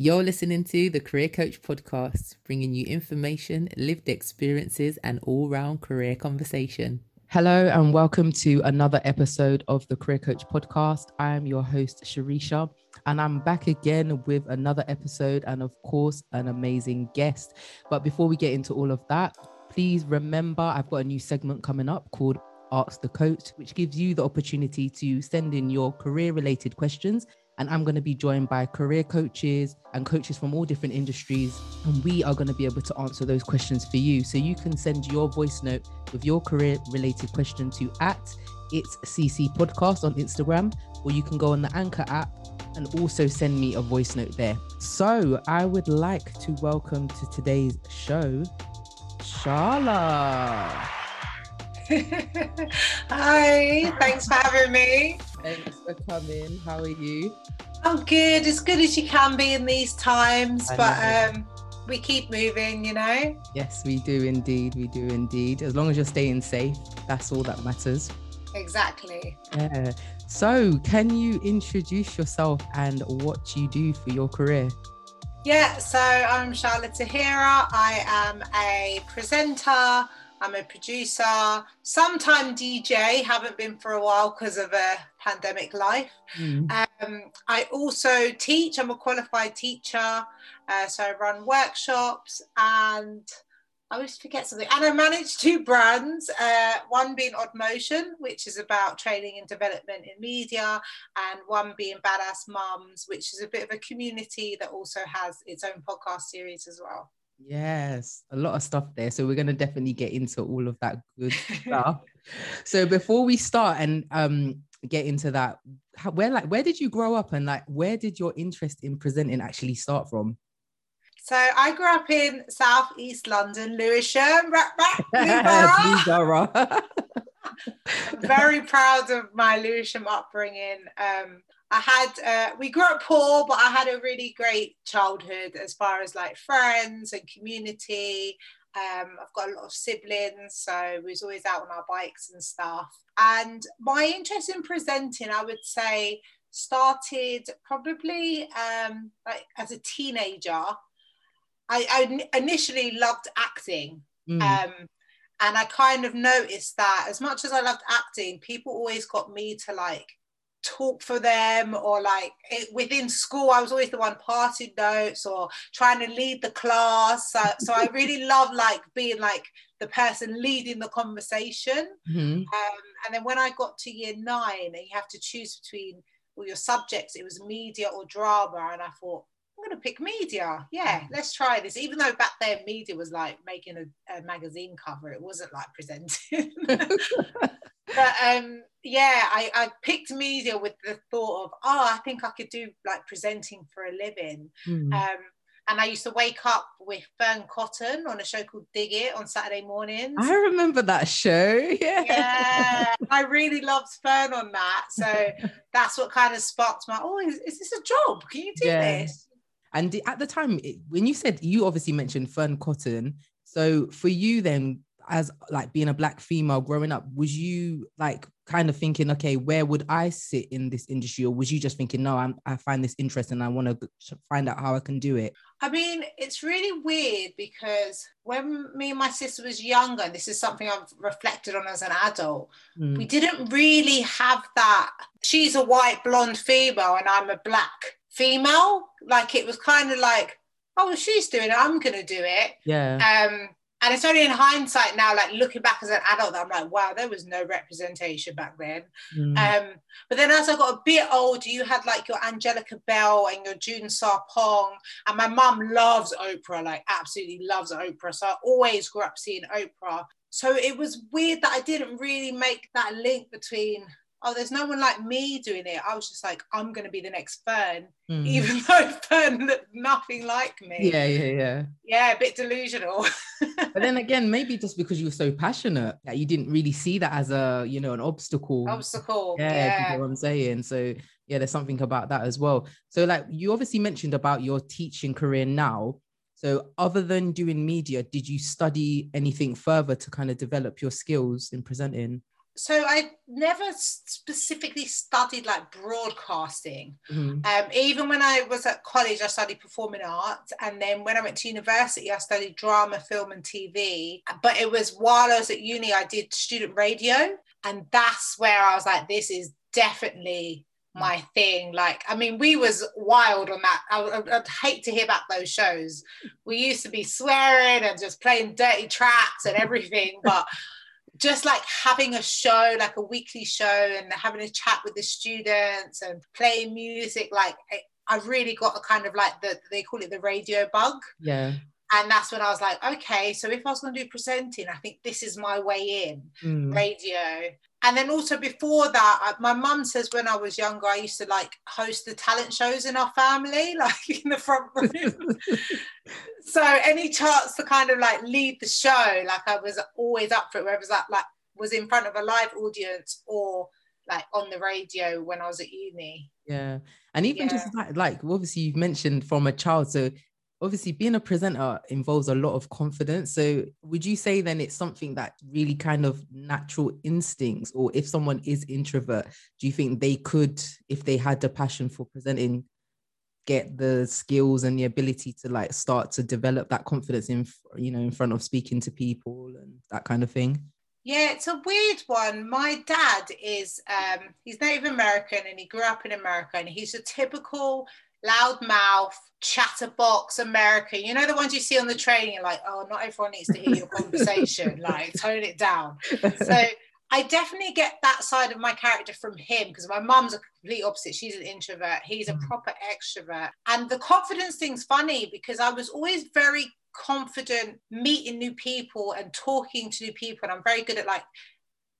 You're listening to the Career Coach podcast, bringing you information, lived experiences, and all round career conversation. Hello, and welcome to another episode of the Career Coach podcast. I am your host, Sharisha, and I'm back again with another episode and, of course, an amazing guest. But before we get into all of that, please remember I've got a new segment coming up called Ask the Coach, which gives you the opportunity to send in your career related questions and I'm going to be joined by career coaches and coaches from all different industries. And we are going to be able to answer those questions for you. So you can send your voice note with your career related question to at it's CC podcast on Instagram, or you can go on the Anchor app and also send me a voice note there. So I would like to welcome to today's show, Shahlaa. Hi, thanks for having me. Thanks for coming. How are you? I'm good, as good as you can be in these times, but um, we keep moving, you know? Yes, we do indeed. We do indeed. As long as you're staying safe, that's all that matters. Exactly. Yeah. So, can you introduce yourself and what you do for your career? Yeah, so I'm Shahlaa Tahira. I am a presenter, I'm a producer, sometime DJ, haven't been for a while because of a pandemic life. Mm. Um, I also teach, I'm a qualified teacher. Uh, so I run workshops and I always forget something. And I manage two brands, uh, one being Odd Motion, which is about training and development in media, and one being Badass Mums, which is a bit of a community that also has its own podcast series as well. Yes, a lot of stuff there. So we're going to definitely get into all of that good stuff. So before we start and um get into that, how, where like where did you grow up and like where did your interest in presenting actually start from? So I grew up in South East London, Lewisham, Very proud of my Lewisham upbringing. Um, I had uh, we grew up poor, but I had a really great childhood as far as like friends and community. Um, I've got a lot of siblings, so we was always out on our bikes and stuff. And my interest in presenting, I would say, started probably um, like as a teenager. I, I initially loved acting. Mm. Um, and I kind of noticed that as much as I loved acting, people always got me to like talk for them or like it, within school i was always the one passing notes or trying to lead the class so, so i really love like being like the person leading the conversation mm-hmm. um, and then when i got to year nine and you have to choose between all your subjects it was media or drama and i thought I'm going to pick media. Yeah, let's try this. Even though back then media was like making a, a magazine cover, it wasn't like presenting. but um, yeah, I, I picked media with the thought of, oh, I think I could do like presenting for a living. Mm. Um, and I used to wake up with Fearne Cotton on a show called Diggit on Saturday mornings. I remember that show. Yeah. Yeah. I really loved Fearne on that. So that's what kind of sparked my, oh, is, is this a job? Can you do yeah. this? And at the time, when you said you obviously mentioned Fearne Cotton, so for you then, as like being a black female growing up, was you like kind of thinking, okay, where would I sit in this industry, or was you just thinking, no, I'm, I find this interesting, I want to find out how I can do it? I mean, it's really weird because when me and my sister was younger, and this is something I've reflected on as an adult, mm. we didn't really have that. She's a white blonde female, and I'm a black female. Like it was kind of like, oh, she's doing it, I'm gonna do it. Yeah. Um, and it's only in hindsight now, like looking back as an adult, that I'm like, wow, there was no representation back then. Mm. Um, but then as I got a bit older, you had like your Angelica Bell and your June Sarpong, and my mum loves Oprah, like absolutely loves Oprah. So I always grew up seeing Oprah. So it was weird that I didn't really make that link between oh, there's no one like me doing it. I was just like, I'm going to be the next Fearne, mm. even though Fearne looked nothing like me. Yeah, yeah, yeah. Yeah, a bit delusional. but then again, maybe just because you were so passionate that you didn't really see that as a, you know, an obstacle. Obstacle. Yeah, yeah. You know what I'm saying. So yeah, there's something about that as well. So like you obviously mentioned about your teaching career now. So other than doing media, did you study anything further to kind of develop your skills in presenting? So I never specifically studied like broadcasting. Mm-hmm. Um, even when I was at college, I studied performing arts, and then when I went to university, I studied drama, film, and TV. But it was while I was at uni, I did student radio, and that's where I was like, this is definitely my thing. Like i mean we was wild on that. I, would hate to hear about those shows. We used to be swearing and just playing dirty tracks and everything. But just like having a show, like a weekly show, and having a chat with the students and playing music, like I've really got a kind of like the they call it the radio bug. Yeah. And that's when I was like, okay, so if I was going to do presenting, I think this is my way in mm. radio and then also before that my mum says when i was younger i used to like host the talent shows in our family like in the front room. So any chance to kind of like lead the show like i was always up for it whether that like was in front of a live audience or like on the radio when i was at uni. Yeah. And even yeah. just like, like obviously you've mentioned from a child so obviously being a presenter involves a lot of confidence so would you say then it's something that really kind of natural instincts or if someone is introvert do you think they could if they had the passion for presenting get the skills and the ability to like start to develop that confidence in you know in front of speaking to people and that kind of thing yeah, it's a weird one. My dad is um he's Native American and he grew up in America and he's a typical loudmouth, chatterbox American. You know the ones you see on the train. You're like, oh, not everyone needs to hear your conversation. like, tone it down. So I definitely get that side of my character from him because my mum's a complete opposite. She's an introvert. He's a mm. proper extrovert. And the confidence thing's funny because I was always very confident meeting new people and talking to new people. And I'm very good at like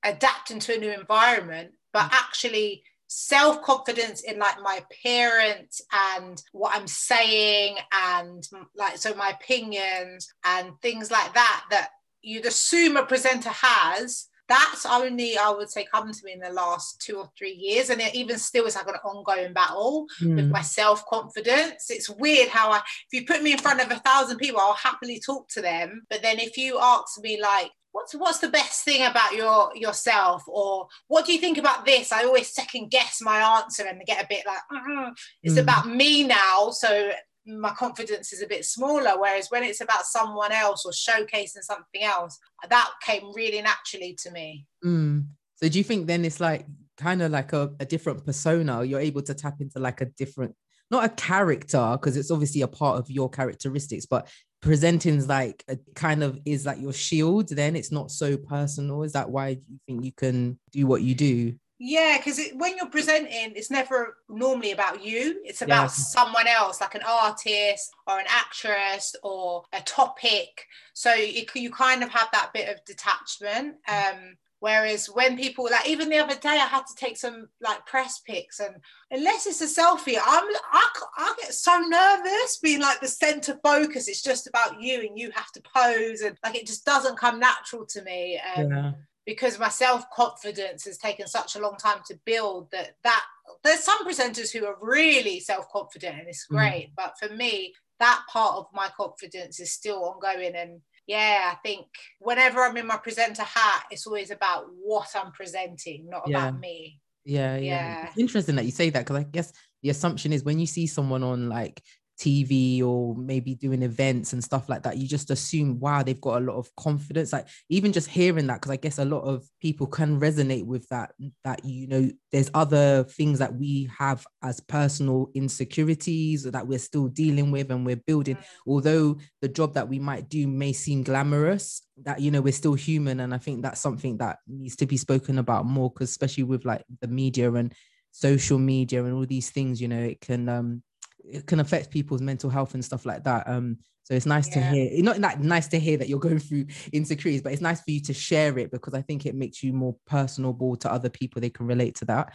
adapting to a new environment. But mm. actually, self confidence in like my appearance and what I'm saying and like so my opinions and things like that that you'd assume a presenter has that's only I would say come to me in the last two or three years, and it even still is like an ongoing battle mm. with my self confidence. It's weird how I, if you put me in front of a thousand people, I'll happily talk to them, but then if you ask me like, what's what's the best thing about your yourself or what do you think about this i always second guess my answer and get a bit like mm-hmm. it's mm. about me now so my confidence is a bit smaller whereas when it's about someone else or showcasing something else that came really naturally to me mm. so do you think then it's like kind of like a, a different persona you're able to tap into like a different not a character because it's obviously a part of your characteristics but presenting's like a kind of is like your shield then? It's not so personal. Is that why you think you can do what you do? Yeah because when you're presenting it's never normally about you. It's about yeah. someone else like an artist or an actress or a topic. So you, you kind of have that bit of detachment um Whereas when people like even the other day, I had to take some like press pics, and unless it's a selfie, I'm I, I get so nervous being like the center focus. It's just about you, and you have to pose, and like it just doesn't come natural to me. Um, yeah. Because my self confidence has taken such a long time to build that that there's some presenters who are really self confident and it's mm. great, mm. but for me, that part of my confidence is still ongoing and yeah, I think whenever I'm in my presenter hat, it's always about what I'm presenting, not yeah. about me. Yeah, yeah. yeah. It's interesting that you say that because I guess the assumption is when you see someone on like TV or maybe doing events and stuff like that, you just assume, wow, they've got a lot of confidence. Like even just hearing that, because I guess a lot of people can resonate with that, that, you know, there's other things that we have as personal insecurities that we're still dealing with and we're building. Although the job that we might do may seem glamorous, that, you know, we're still human. And I think that's something that needs to be spoken about more, because especially with like the media and social media and all these things, you know, it can, um, it can affect people's mental health and stuff like that. Um, so it's nice yeah. to hear. Not that nice to hear that you're going through insecurities, but it's nice for you to share it because I think it makes you more personable to other people. They can relate to that.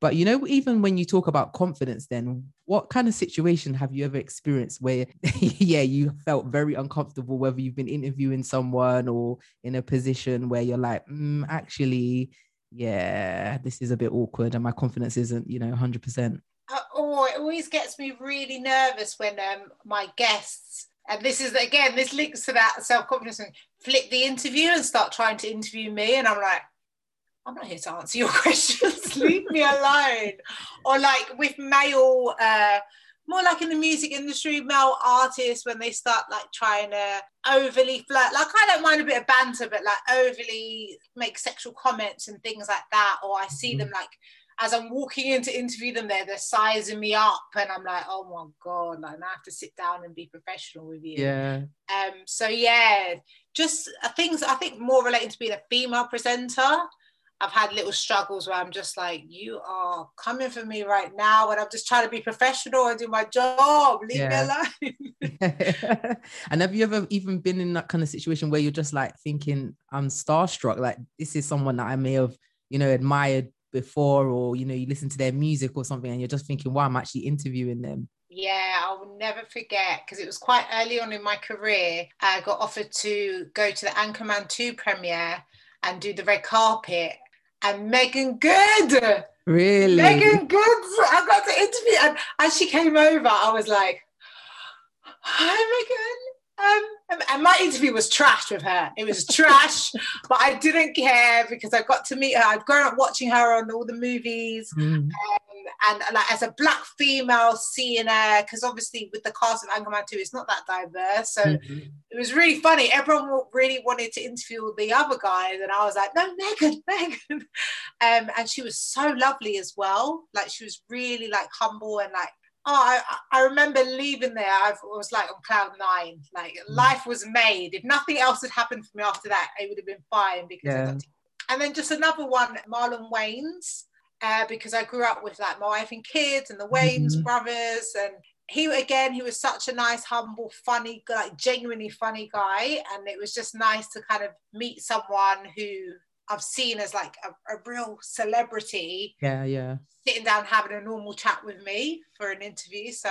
But you know, even when you talk about confidence, then what kind of situation have you ever experienced where, yeah, you felt very uncomfortable, whether you've been interviewing someone or in a position where you're like, mm, actually, yeah, this is a bit awkward and my confidence isn't, you know, 100% uh, oh, it always gets me really nervous when um, my guests, and this is again, this links to that self confidence, flip the interview and start trying to interview me, and I'm like, I'm not here to answer your questions. Leave me alone. Or like with male, uh, more like in the music industry, male artists when they start like trying to overly flirt. Like I don't mind a bit of banter, but like overly make sexual comments and things like that. Or I see mm-hmm. them like as I'm walking in to interview them there, they're sizing me up, and I'm like, oh my god, like I have to sit down and be professional with you. Yeah. Um. So yeah, just uh, things I think more relating to being a female presenter. I've had little struggles where I'm just like, you are coming for me right now, and I'm just trying to be professional and do my job. Leave yeah. me alone. and have you ever even been in that kind of situation where you're just like thinking, I'm starstruck, like this is someone that I may have, you know, admired before or you know you listen to their music or something and you're just thinking wow i'm actually interviewing them? Yeah i will never forget because it was quite early on in my career i got offered to go to the anchorman 2 premiere and do the red carpet. And Meagan Good! Really? Meagan Good! I got to interview and as she came over i was like hi meagan um, and my interview was trash with her. It was trash, but I didn't care because I got to meet her. I've grown up watching her on all the movies. Mm. Um, and like as a black female seeing her, because obviously with the cast of Anchorman 2, it's not that diverse. So mm-hmm. it was really funny. Everyone really wanted to interview the other guys, and I was like, no, Meagan, Meagan. Um, and she was so lovely as well. Like she was really like humble and like I, I remember leaving there. I was like on cloud nine. Like mm. life was made. If nothing else had happened for me after that, it would have been fine because yeah. To... And then just another one, Marlon Wayans, uh, because I grew up with like my wife and kids and the Wayans mm-hmm. brothers, and he again he was such a nice, humble, funny, like genuinely funny guy, and it was just nice to kind of meet someone who I've seen as like a, a, real celebrity. Yeah, yeah. Sitting down having a normal chat with me for an interview. So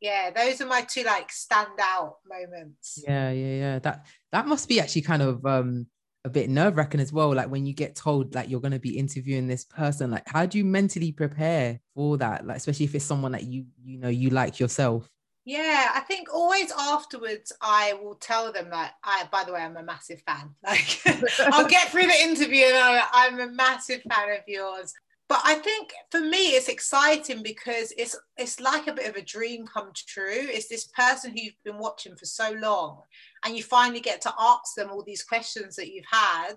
yeah, those are my two like standout moments. Yeah, yeah, yeah. That that must be actually kind of um a bit nerve wracking as well. Like when you get told like you're going to be interviewing this person, like how do you mentally prepare for that? Like especially if it's someone that you you know you like yourself. Yeah, I think always afterwards I will tell them that I by the way I'm a massive fan. Like I'll get through the interview and I'm a massive fan of yours. But I think for me it's exciting because it's it's like a bit of a dream come true. It's this person who you've been watching for so long and you finally get to ask them all these questions that you've had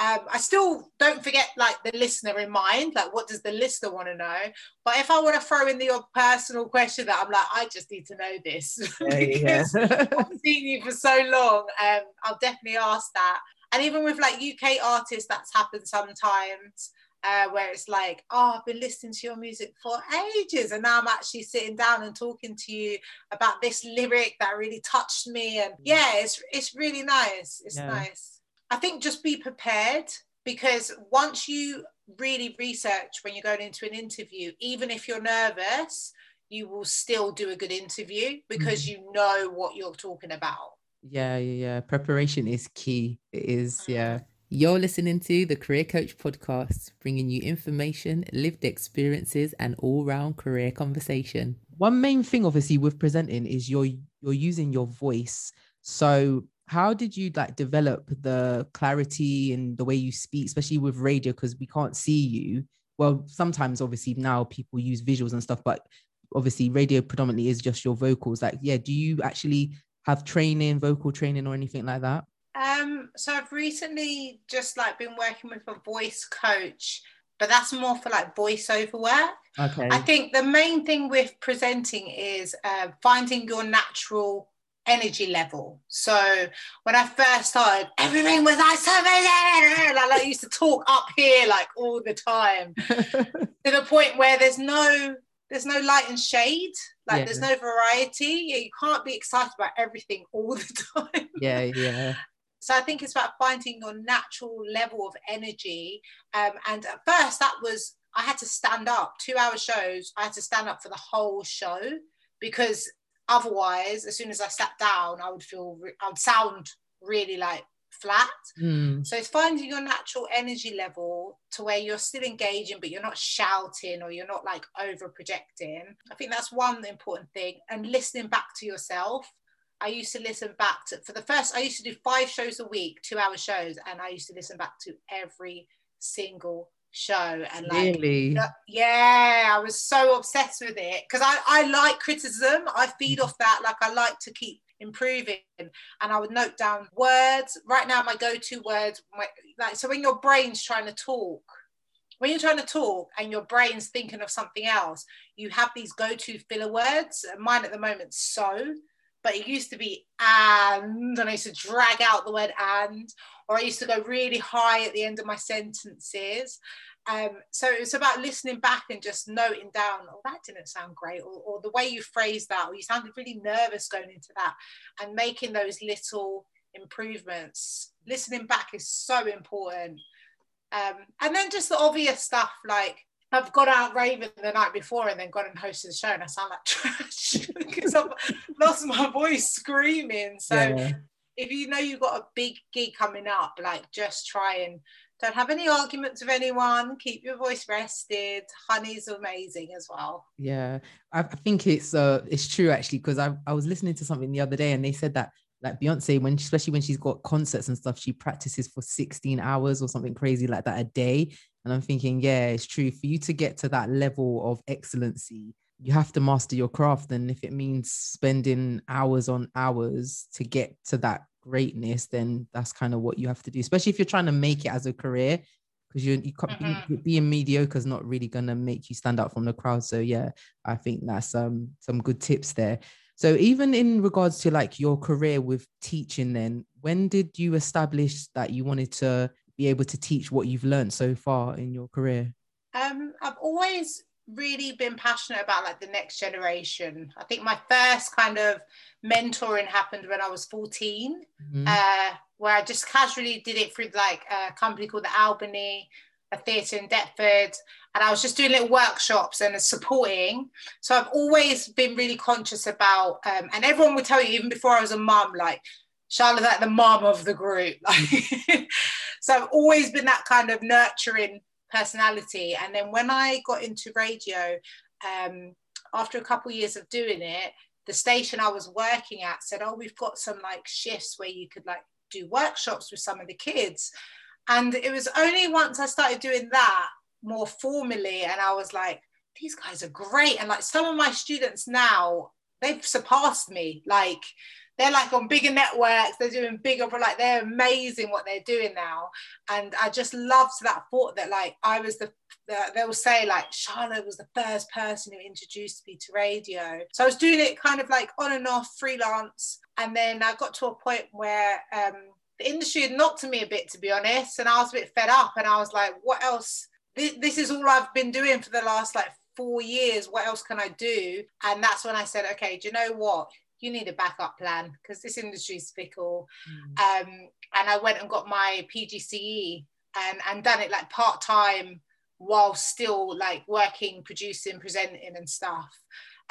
um, I still don't forget like the listener in mind, like what does the listener want to know? But if I want to throw in the odd personal question that I'm like, I just need to know this because. I've seen you for so long, um, I'll definitely ask that. And even with like UK artists, that's happened sometimes. Uh, where it's like, oh, I've been listening to your music for ages, and now I'm actually sitting down and talking to you about this lyric that really touched me, and yeah, it's it's really nice. It's yeah. nice. I think just be prepared because once you really research when you're going into an interview, even if you're nervous, you will still do a good interview because mm. you know what you're talking about. Yeah, yeah, yeah. Preparation is key. It is, mm. yeah. You're listening to the Career Coach podcast, bringing you information, lived experiences, and all-round career conversation. One main thing, obviously, with presenting is you're you're using your voice. So how did you like develop the clarity and the way you speak especially with radio? Because we can't see you. Well sometimes obviously now people use visuals and stuff but obviously radio predominantly is just your vocals. Like yeah do you actually have training vocal training or anything like that? Um so i've recently just like been working with a voice coach but that's more for like voiceover work. Okay. I think the main thing with presenting is uh, finding your natural energy level. So when I first started, everything was like so amazing. Like, I used to talk up here like all the time to the point where there's no there's no light and shade. Like yeah. there's no variety. Yeah, you can't be excited about everything all the time. Yeah, yeah. So I think it's about finding your natural level of energy. Um, and at first, that was I had to stand up. Two hour shows. I had to stand up for the whole show because Otherwise, as soon as I sat down, I would feel, I would sound really like flat. Mm. So it's finding your natural energy level to where you're still engaging, but you're not shouting or you're not like over projecting. I think that's one important thing. And listening back to yourself. I used to listen back to, for the first, I used to do five shows a week, two hour shows, and I used to listen back to every single show and like really? yeah i was so obsessed with it because I, I like criticism. I feed mm-hmm. off that like i like to keep improving and i would note down words. Right now my go-to words my, like so when your brain's trying to talk when you're trying to talk and your brain's thinking of something else you have these go-to filler words. Mine at the moment so but it used to be and and i used to drag out the word and or I used to go really high at the end of my sentences. Um, so it's about listening back and just noting down, oh, that didn't sound great, or, or the way you phrased that, or you sounded really nervous going into that, and making those little improvements. Listening back is so important. Um, and then just the obvious stuff like I've got out raving the night before and then gone and hosted the show and I sound like trash because I've lost my voice screaming. So yeah if you know you've got a big gig coming up, like just try and don't have any arguments with anyone. Keep your voice rested. Honey's amazing as well. Yeah, I, I think it's uh it's true actually because I I was listening to something the other day and they said that like Beyonce when especially when she's got concerts and stuff she practices for 16 hours or something crazy like that a day and I'm thinking yeah it's true. For you to get to that level of excellency you have to master your craft. And if it means spending hours on hours to get to that greatness then that's kind of what you have to do especially if you're trying to make it as a career because you, you mm-hmm. being mediocre is not really going to make you stand out from the crowd. So yeah i think that's um some good tips there. So even in regards to like your career with teaching then when did you establish that you wanted to be able to teach what you've learned so far in your career um i've always really been passionate about like the next generation. I think my first kind of mentoring happened when I was 14, mm-hmm. uh, where I just casually did it through like a company called the Albany, a theatre in Deptford, and I was just doing little workshops and supporting. So I've always been really conscious about, um, and everyone would tell you even before I was a mum, like Shahlaa's like the mom of the group. so I've always been that kind of nurturing personality. And then when I got into radio, um, after a couple of years of doing it, the station I was working at said, "Oh, we've got some like shifts where you could like do workshops with some of the kids." And it was only once I started doing that more formally, and I was like, "These guys are great!" And like some of my students now, they've surpassed me. Like they're like on bigger networks they're doing bigger but like they're amazing what they're doing now. And i just loved that thought that like i was the, the they'll say like Shahlaa was the first person who introduced me to radio. So i was doing it kind of like on and off freelance. And then i got to a point where um, the industry had knocked me a bit to be honest and i was a bit fed up. And i was like what else? This, this is all i've been doing for the last like four years. What else can i do? And that's when i said okay do you know what you need a backup plan because this industry is fickle. Mm. Um, and I went and got my PGCE and, and done it like part time while still like working, producing, presenting and stuff.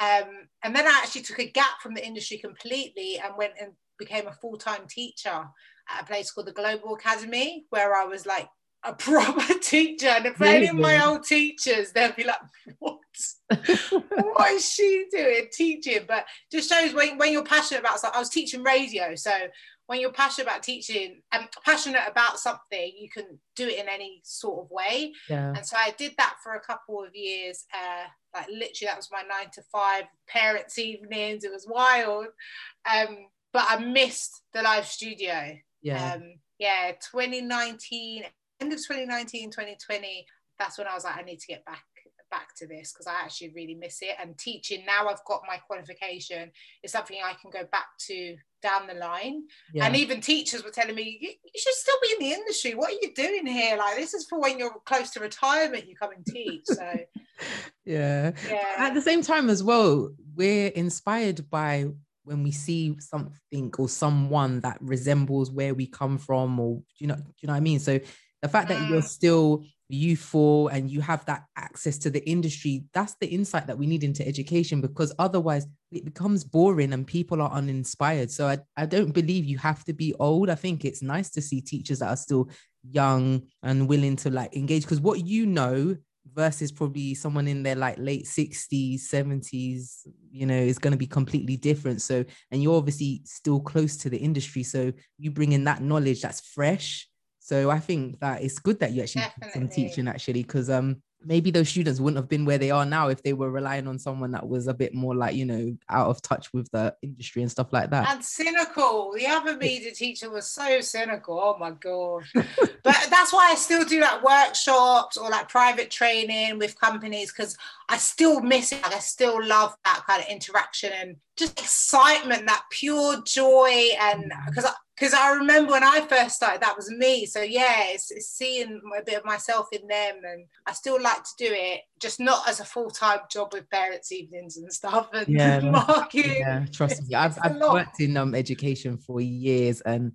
Um, and then I actually took a gap from the industry completely and went and became a full time teacher at a place called the Global Academy, where I was like a proper teacher. And if any of my old teachers, they'll be like, what? what is she doing teaching? But just shows when, when you're passionate about something. I was teaching radio. So when you're passionate about teaching and passionate about something, you can do it in any sort of way. Yeah. And so I did that for a couple of years. Uh, like literally that was my nine to five parents' evenings. It was wild. Um, but I missed the live studio. Yeah. Um, yeah, 2019, end of 2019, 2020, that's when I was like, I need to get back back to this because I actually really miss it. And teaching now I've got my qualification is something I can go back to down the line. Yeah. And even teachers were telling me, you, you, should still be in the industry. What are you doing here? Like this is for when you're close to retirement, you come and teach. So yeah. yeah. At the same time as well, we're inspired by when we see something or someone that resembles where we come from or you know you know what I mean? So the fact that you're mm. Still youthful and you have that access to the industry that's the insight that we need into education because otherwise it becomes boring and people are uninspired. So I, I don't believe you have to be old. I think it's nice to see teachers that are still young and willing to like engage because what you know versus probably someone in their like late 60s 70s you know is going to be completely different. So and you're obviously still close to the industry. So you bring in that knowledge that's fresh So I think that it's good that you actually did some teaching actually, because um maybe those students wouldn't have been where they are now if they were relying on someone that was a bit more like you know out of touch with the industry and stuff like that. And cynical. The other media teacher was so cynical. Oh my god but that's why i still do like workshops or like private training with companies because i still miss it. I still love that kind of interaction and just excitement that pure joy and because mm because I remember when I first started, that was me. So yeah, it's, it's, seeing a bit of myself in them, and I still like to do it, just not as a full time job with parents' evenings and stuff and yeah, marketing. Yeah, trust me, I've, I've worked in um education for years, and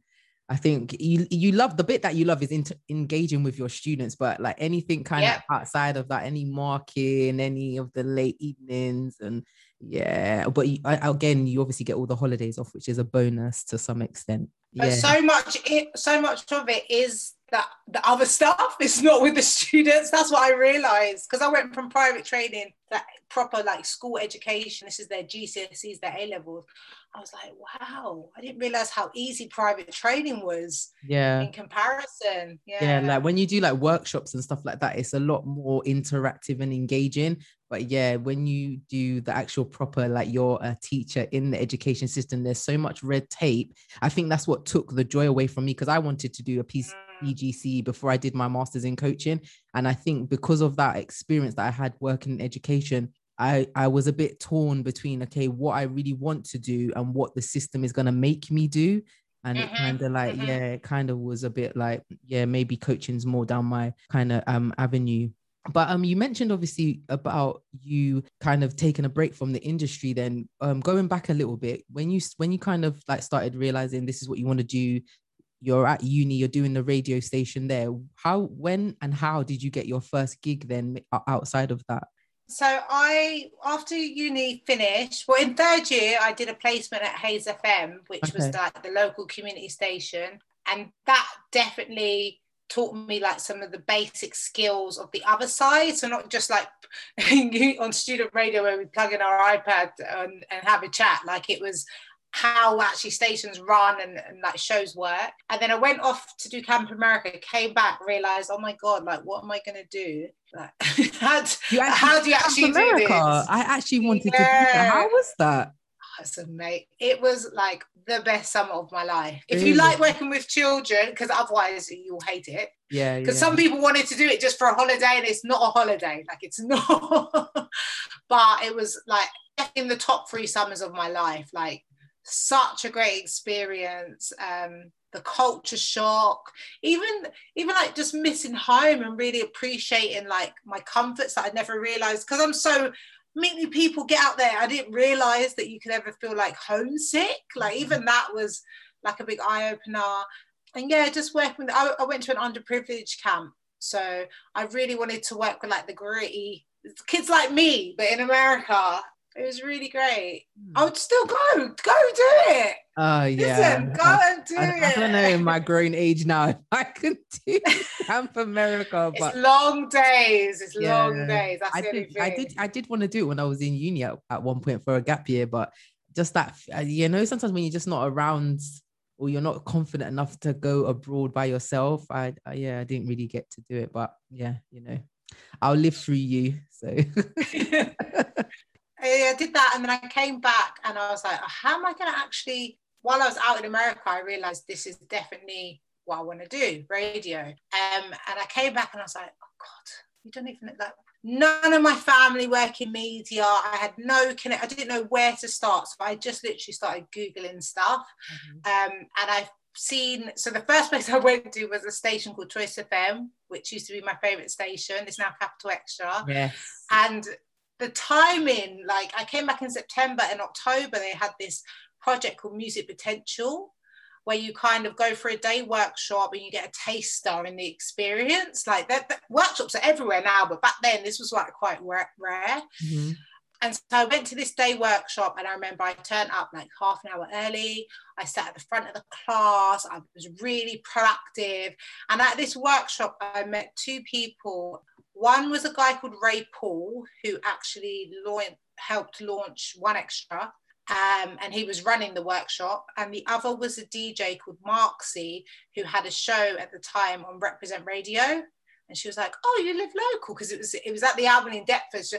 I think you you love the bit that you love is engaging with your students, but like anything kind of outside of that, any marking, any of the late evenings, and yeah, but you, I, again, you obviously get all the holidays off, which is a bonus to some extent. But yeah. so much, it, so much of it is that the other stuff is not with the students. That's what I realized because I went from private training that proper like school education. This is their GCSEs, their A levels. I was like, wow, I didn't realize how easy private training was. Yeah. In comparison. Yeah. Yeah. Like when you do like workshops and stuff like that, it's a lot more interactive and engaging. But yeah, when you do the actual proper, like you're a teacher in the education system, there's so much red tape. I think that's what took the joy away from me because I wanted to do a piece. Mm EGC before I did my master's in coaching. And I think because of that experience that I had working in education, I, I was a bit torn between, okay, what I really want to do and what the system is going to make me do. And mm-hmm. it kind of like, mm-hmm. yeah, it kind of was a bit like, yeah, maybe coaching's more down my kind of um avenue but um you mentioned obviously about you kind of taking a break from the industry then um going back a little bit when you when you kind of like started realizing this is what you want to do you're at uni, you're doing the radio station there. How, when, and how did you get your first gig then outside of that? So I, after uni finished, well, in third year, I did a placement at Hayes FM, which okay. was like the local community station, and that definitely taught me like some of the basic skills of the other side. So not just like on student radio where we plug in our iPad and, and have a chat. Like it was how actually stations run and, and like shows work. And then I went off to do Camp America, came back, realized, oh my God, like what am I gonna do? Like how, do, how do you actually do this? I actually wanted yeah. to. How was that? Awesome, mate. It was like the best summer of my life. If you like working with children, because otherwise you'll hate it. Yeah. Because yeah. some people wanted to do it just for a holiday, and it's not a holiday. Like it's not. but it was like in the top three summers of my life. Like such a great experience. Um, the culture shock, even even like just missing home and really appreciating like my comforts that I never realized because I'm so many people get out there. I didn't realize that you could ever feel like homesick. Like mm-hmm. even that was like a big eye opener. And yeah, just working with I, I went to an underprivileged camp. So I really wanted to work with like the gritty kids like me, but in America. It was really great. Hmm. I would still go, go do it. Oh uh, yeah. Listen, go and do I, it. I don't know in my grown age now I can do Camp America, but it's long days. It's yeah, long days. That's I did, I did. I did want to do it when I was in uni at, at one point for a gap year, but just that uh, you know sometimes when you're just not around or you're not confident enough to go abroad by yourself, I, I yeah I didn't really get to do it, but yeah you know I'll live through you. So I did that and then I came back and I was like, how am I going to actually, while I was out in America, I realized this is definitely what I want to do, radio. Um, and I came back and I was like, oh God, you don't even like, none of my family work in media. I had no connect, I didn't know where to start. So I just literally started Googling stuff. Mm-hmm. Um, and I've seen, so the first place I went to was a station called Choice FM, which used to be my favorite station. It's now Capital Extra. Yes. And the timing, like I came back in September and October, they had this project called Music Potential, where you kind of go for a day workshop and you get a taster in the experience. Like that, workshops are everywhere now, but back then this was like quite rare. Mm-hmm. And so I went to this day workshop, and I remember I turned up like half an hour early. I sat at the front of the class. I was really proactive. And at this workshop, I met two people one was a guy called Ray Paul, who actually helped launch 1Xtra, Um, and he was running the workshop. And the other was a DJ called Moxie, who had a show at the time on Represent Radio. And she was like, "Oh, you live local?" Because it was it was at the Albany in Deptford. So,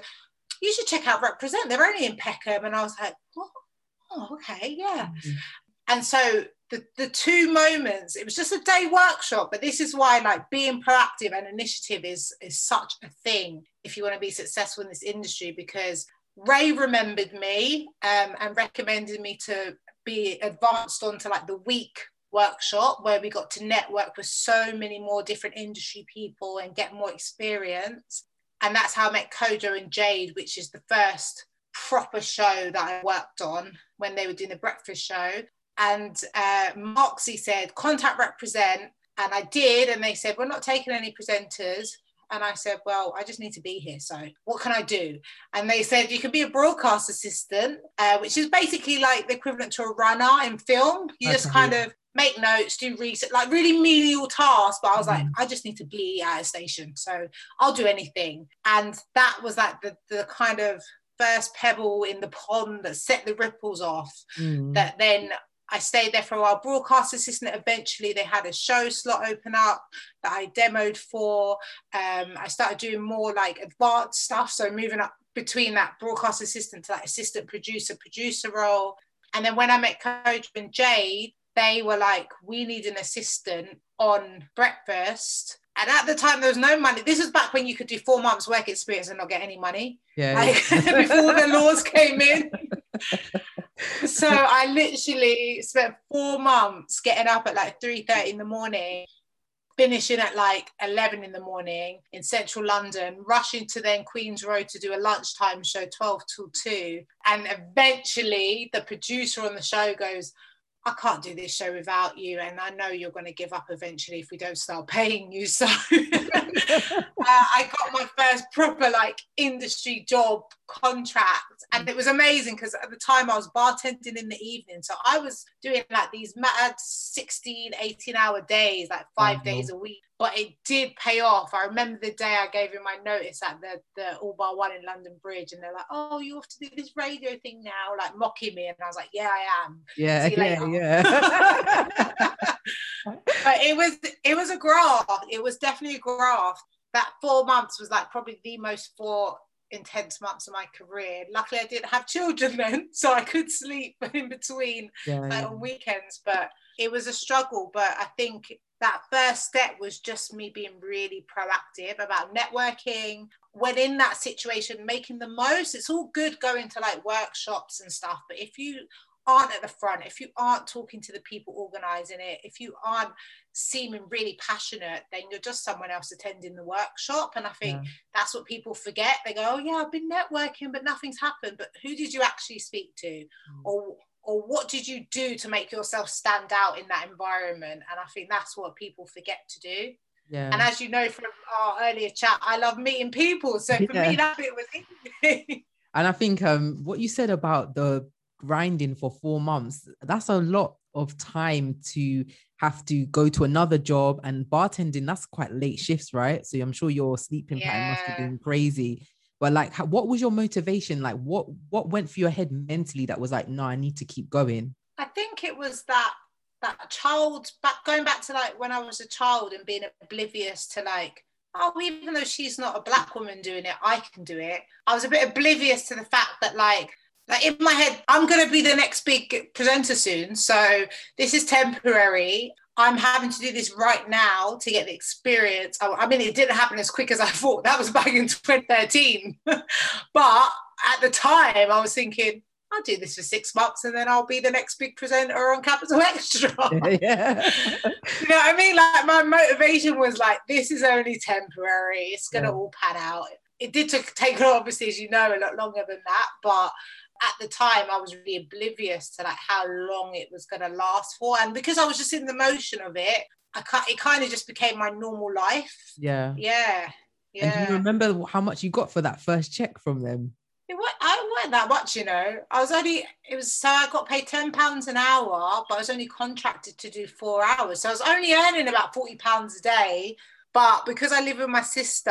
you should check out Represent. They're only in Peckham. And I was like, "What? Oh, okay, yeah." Mm-hmm. And so the, the two moments, it was just a day workshop, but this is why like being proactive and initiative is is such a thing if you want to be successful in this industry because Ray remembered me um, and recommended me to be advanced onto like the week workshop where we got to network with so many more different industry people and get more experience. And that's how I met Kojo and Jade, which is the first proper show that I worked on when they were doing the breakfast show. And uh, Moxie said, contact represent. And I did. And they said, we're not taking any presenters. And I said, Well, I just need to be here. So what can I do? And they said, You can be a broadcast assistant, uh, which is basically like the equivalent to a runner in film. You okay. just kind of make notes, do research, like really menial tasks. But I was mm-hmm. like, I just need to be at a station. So I'll do anything. And that was like the, the kind of first pebble in the pond that set the ripples off mm. that then I stayed there for a while. Broadcast assistant. Eventually, they had a show slot open up that I demoed for. Um, I started doing more like advanced stuff, so moving up between that broadcast assistant to that assistant producer, producer role. And then when I met Kojo and Jade, they were like, "We need an assistant on breakfast." And at the time, there was no money. This was back when you could do four months work experience and not get any money. Yeah. Like, before the laws came in. so I literally spent four months getting up at like 3.30 in the morning, finishing at like 11 in the morning in central London, rushing to then Queen's Road to do a lunchtime show, 12 till 2. And eventually the producer on the show goes, I can't do this show without you. And I know you're going to give up eventually if we don't start paying you. So uh, I got my first proper like industry job contract. And it was amazing because at the time I was bartending in the evening. So I was doing like these mad 16, 18 hour days, like 5 mm-hmm. days a week. But it did pay off. I remember the day I gave him my notice at the, the All Bar One in London Bridge, and they're like, "Oh, you have to do this radio thing now," like mocking me, and I was like, "Yeah, I am." Yeah, yeah, yeah. but it was it was a graft. It was definitely a graft. That four months was like probably the most four intense months of my career. Luckily, I didn't have children then, so I could sleep in between yeah, like, yeah. on weekends. But it was a struggle. But I think that first step was just me being really proactive about networking. When in that situation, making the most. It's all good going to like workshops and stuff, but if you aren't at the front, if you aren't talking to the people organizing it, if you aren't seeming really passionate, then you're just someone else attending the workshop. And I think yeah. that's what people forget. They go, Oh, yeah, I've been networking, but nothing's happened. But who did you actually speak to? Mm. Or or what did you do to make yourself stand out in that environment? And I think that's what people forget to do. Yeah. And as you know from our earlier chat, I love meeting people. So for yeah. me, that bit was easy. and I think um, what you said about the grinding for four months, that's a lot of time to have to go to another job and bartending. That's quite late shifts, right? So I'm sure your sleeping yeah. pattern must have been crazy. But like, how, what was your motivation? Like, what what went through your head mentally that was like, no, I need to keep going? I think it was that that child back going back to like when I was a child and being oblivious to like oh, even though she's not a black woman doing it, I can do it. I was a bit oblivious to the fact that like like in my head, I'm going to be the next big presenter soon. So this is temporary. I'm having to do this right now to get the experience. I, mean, it didn't happen as quick as I thought. That was back in 2013. but at the time, I was thinking, I'll do this for six months and then I'll be the next big presenter on Capital Extra. yeah. you know what I mean? Like my motivation was like, this is only temporary. It's gonna yeah. all pan out. It did take obviously, as you know, a lot longer than that, but at the time I was really oblivious to like how long it was going to last for, and because I was just in the motion of it, I it kind of just became my normal life. Yeah, yeah, yeah. And do you remember how much you got for that first check from them? It was, I weren't that much, you know. I was only it was so I got paid ten pounds an hour, but I was only contracted to do four hours, so I was only earning about forty pounds a day. But because I live with my sister,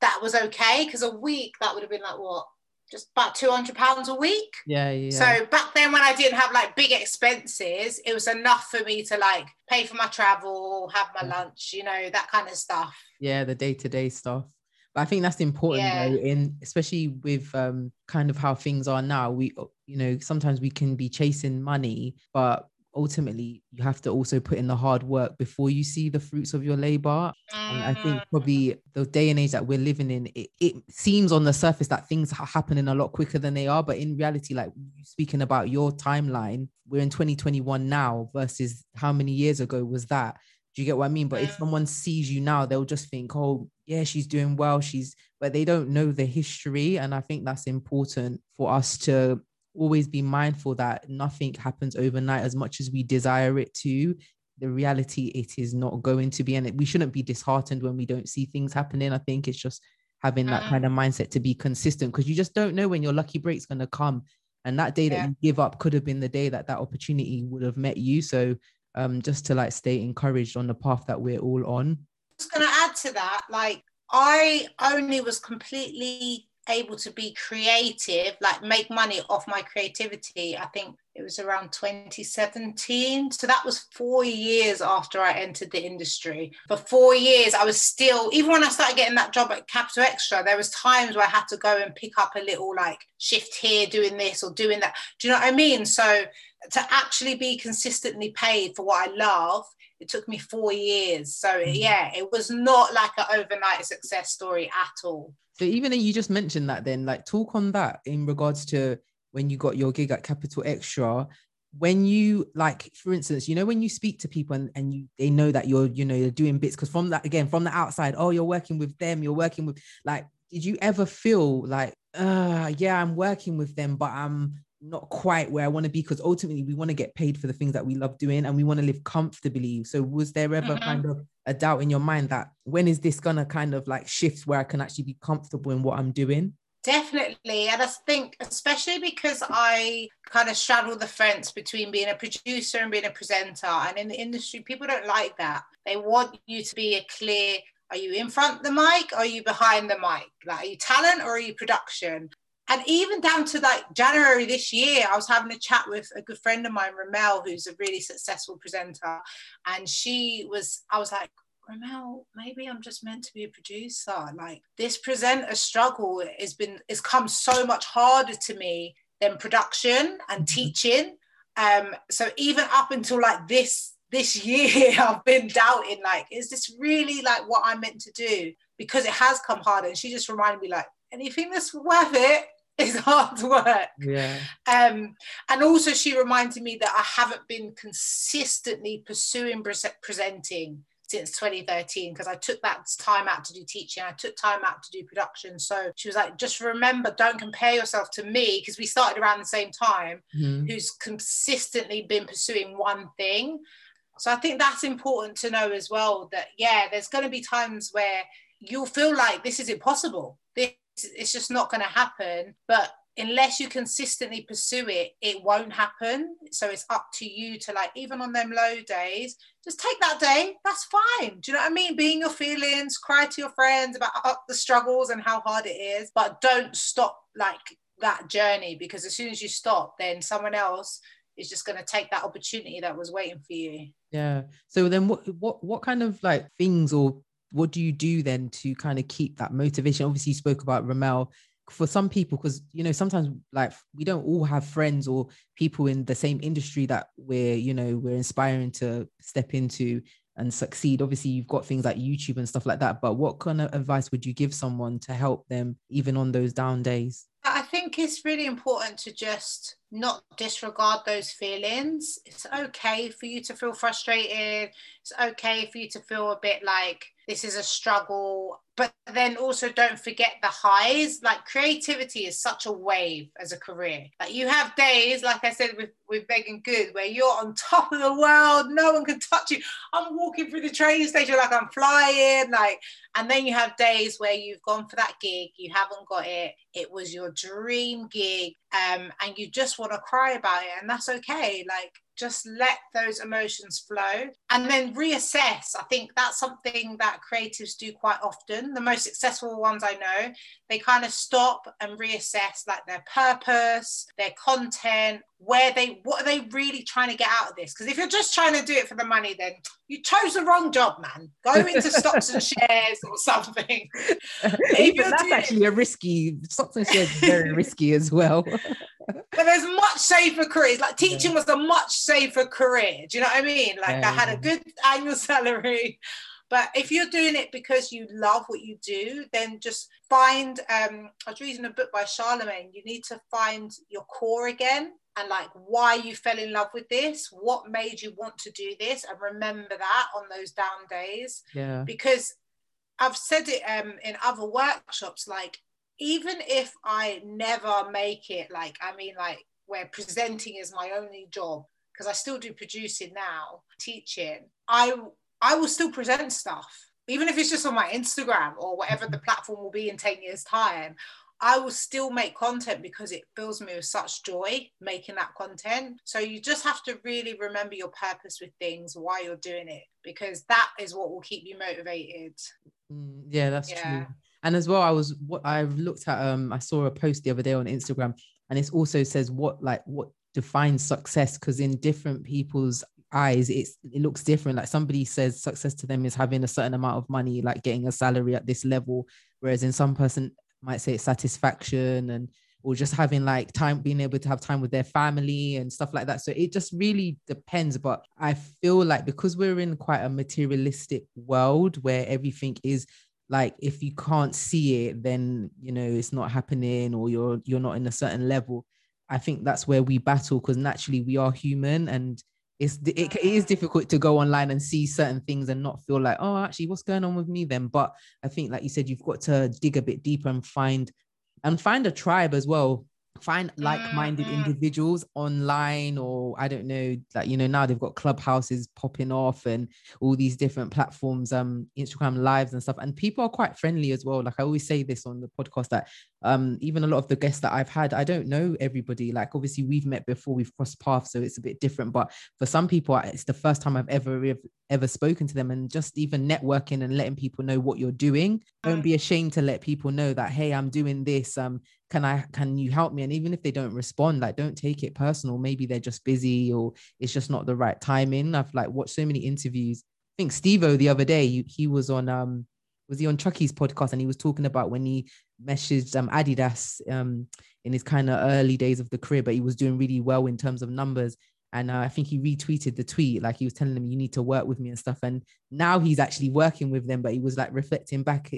that was okay because a week that would have been like what just about 200 pounds a week. Yeah, yeah. So back then when i didn't have like big expenses it was enough for me to like pay for my travel have my yeah. lunch you know that kind of stuff. Yeah the day-to-day stuff. But i think that's important yeah. though in especially with um kind of how things are now. We you know sometimes we can be chasing money but ultimately you have to also put in the hard work before you see the fruits of your labor. And i think mm. probably the day and age that we're living in it, it seems on the surface that things are happening a lot quicker than they are but in reality like speaking about your timeline we're in 2021 now versus how many years ago was that? Do you get what i mean? But if mm. someone sees you now they'll just think oh yeah she's doing well. She's but they don't know the history. And i think that's important for us to always be mindful that nothing happens overnight as much as we desire it to. The reality it is not going to be and we shouldn't be disheartened when we don't see things happening. I think it's just having that kind of mindset to be consistent because you just don't know when your lucky break's going to come. And that day yeah. that you give up could have been the day that that opportunity would have met you. So um just to like stay encouraged on the path that we're all on. Just going to add to that like i only was completely able to be creative, like make money off my creativity, I think it was around 2017. So that was four years after I entered the industry. For four years, I was still, even when I started getting that job at Capital XTRA, there was times where I had to go and pick up a little like shift here, doing this or doing that. Do you know what I mean? So to actually be consistently paid for what I love it took me four years so mm. yeah it was not like an overnight success story at all so even though you just mentioned that then, like talk on that in regards to when you got your gig at Capital XTRA. When you like, for instance, you know, when you speak to people and, and you they know that you're, you know, you're doing bits because from that again, from the outside, oh, you're working with them, you're working with like, did you ever feel like, uh, yeah, I'm working with them, but I'm not quite where I want to be because ultimately we want to get paid for the things that we love doing and we want to live comfortably. So was there ever mm-hmm. kind of a doubt in your mind that when is this gonna kind of like shift where I can actually be comfortable in what I'm doing? Definitely. And I think, especially because I kind of straddle the fence between being a producer and being a presenter. And in the industry, people don't like that. They want you to be a clear are you in front of the mic? Or are you behind the mic? Like, are you talent or are you production? And even down to like January this year, I was having a chat with a good friend of mine, Remel, who's a really successful presenter. And she was, I was like, Remel, maybe I'm just meant to be a producer. Like this presenter struggle has been, has come so much harder to me than production and mm-hmm. teaching. Um, so even up until like this this year, I've been doubting, like, is this really like what I'm meant to do? Because it has come harder. And she just reminded me, like, anything that's worth it is hard work. Yeah. Um, and also, she reminded me that I haven't been consistently pursuing pre- presenting since 2013 because I took that time out to do teaching. I took time out to do production. So she was like, just remember, don't compare yourself to me because we started around the same time, mm-hmm. who's consistently been pursuing one thing. So I think that's important to know as well that, yeah, there's going to be times where you'll feel like this is impossible. This it's just not going to happen. But unless you consistently pursue it, it won't happen. So it's up to you to like, even on them low days, just take that day. That's fine. Do you know what I mean? Being your feelings, cry to your friends about the struggles and how hard it is, but don't stop like that journey because as soon as you stop, then someone else is just going to take that opportunity that was waiting for you. Yeah. So then what what what kind of like things or what do you do then to kind of keep that motivation? Obviously, you spoke about Remel. For some people, because you know, sometimes like we don't all have friends or people in the same industry that we're, you know, we're inspiring to step into and succeed. Obviously, you've got things like YouTube and stuff like that. But what kind of advice would you give someone to help them even on those down days? I think it's really important to just not disregard those feelings. It's okay for you to feel frustrated. It's okay for you to feel a bit like this is a struggle. But then also don't forget the highs. Like creativity is such a wave as a career. Like you have days, like I said with with Meagan Good, where you're on top of the world, no one can touch you. I'm walking through the train station like I'm flying, like, and then you have days where you've gone for that gig, you haven't got it, it was your dream gig, um, and you just want to cry about it, and that's okay. Like, just let those emotions flow and then reassess. I think that's something that creatives do quite often. The most successful ones I know, they kind of stop and reassess like their purpose, their content, where they what are they really trying to get out of this? Because if you're just trying to do it for the money, then you chose the wrong job, man. Go into stocks and shares or something. Even that's actually a risky stocks and shares very risky as well. but there's much safer careers. Like teaching yeah. was a much safer career. Do you know what I mean? Like yeah. I had a good annual salary. But if you're doing it because you love what you do, then just find. Um, I was reading a book by Charlamagne. You need to find your core again and like why you fell in love with this, what made you want to do this, and remember that on those down days. Yeah. Because I've said it um, in other workshops, like even if I never make it, like I mean, like where presenting is my only job, because I still do producing now, teaching. I I will still present stuff, even if it's just on my Instagram or whatever the platform will be in 10 years' time. I will still make content because it fills me with such joy making that content. So you just have to really remember your purpose with things, why you're doing it, because that is what will keep you motivated. Mm, yeah, that's yeah. true. And as well, I was what I've looked at. Um, I saw a post the other day on Instagram, and it also says what like what defines success because in different people's eyes it's it looks different like somebody says success to them is having a certain amount of money like getting a salary at this level whereas in some person might say satisfaction and or just having like time being able to have time with their family and stuff like that. So it just really depends. But i feel like because we're in quite a materialistic world where everything is like if you can't see it then you know it's not happening or you're you're not in a certain level i think that's where we battle because naturally we are human and it's it, it is difficult to go online and see certain things and not feel like oh actually what's going on with me then? But i think like you said you've got to dig a bit deeper and find and find a tribe as well. Find like-minded mm-hmm. individuals online or i don't know that you know now they've got clubhouses popping off and all these different platforms um instagram lives and stuff. And people are quite friendly as well. Like i always say this on the podcast that um even a lot of the guests that i've had i don't know everybody. Like obviously we've met before we've crossed paths so it's a bit different but for some people it's the first time i've ever ever spoken to them and just even networking and letting people know what you're doing. Don't mm. be ashamed to let people know that hey i'm doing this um can i can you help me? And even if they don't respond like don't take it personal. Maybe they're just busy or it's just not the right timing. I've like watched so many interviews. I think steve the other day he was on um was he on chucky's podcast and he was talking about when he messaged um adidas um in his kind of early days of the career but he was doing really well in terms of numbers and uh, I think he retweeted the tweet, like he was telling them, "You need to work with me and stuff." And now he's actually working with them, but he was like reflecting back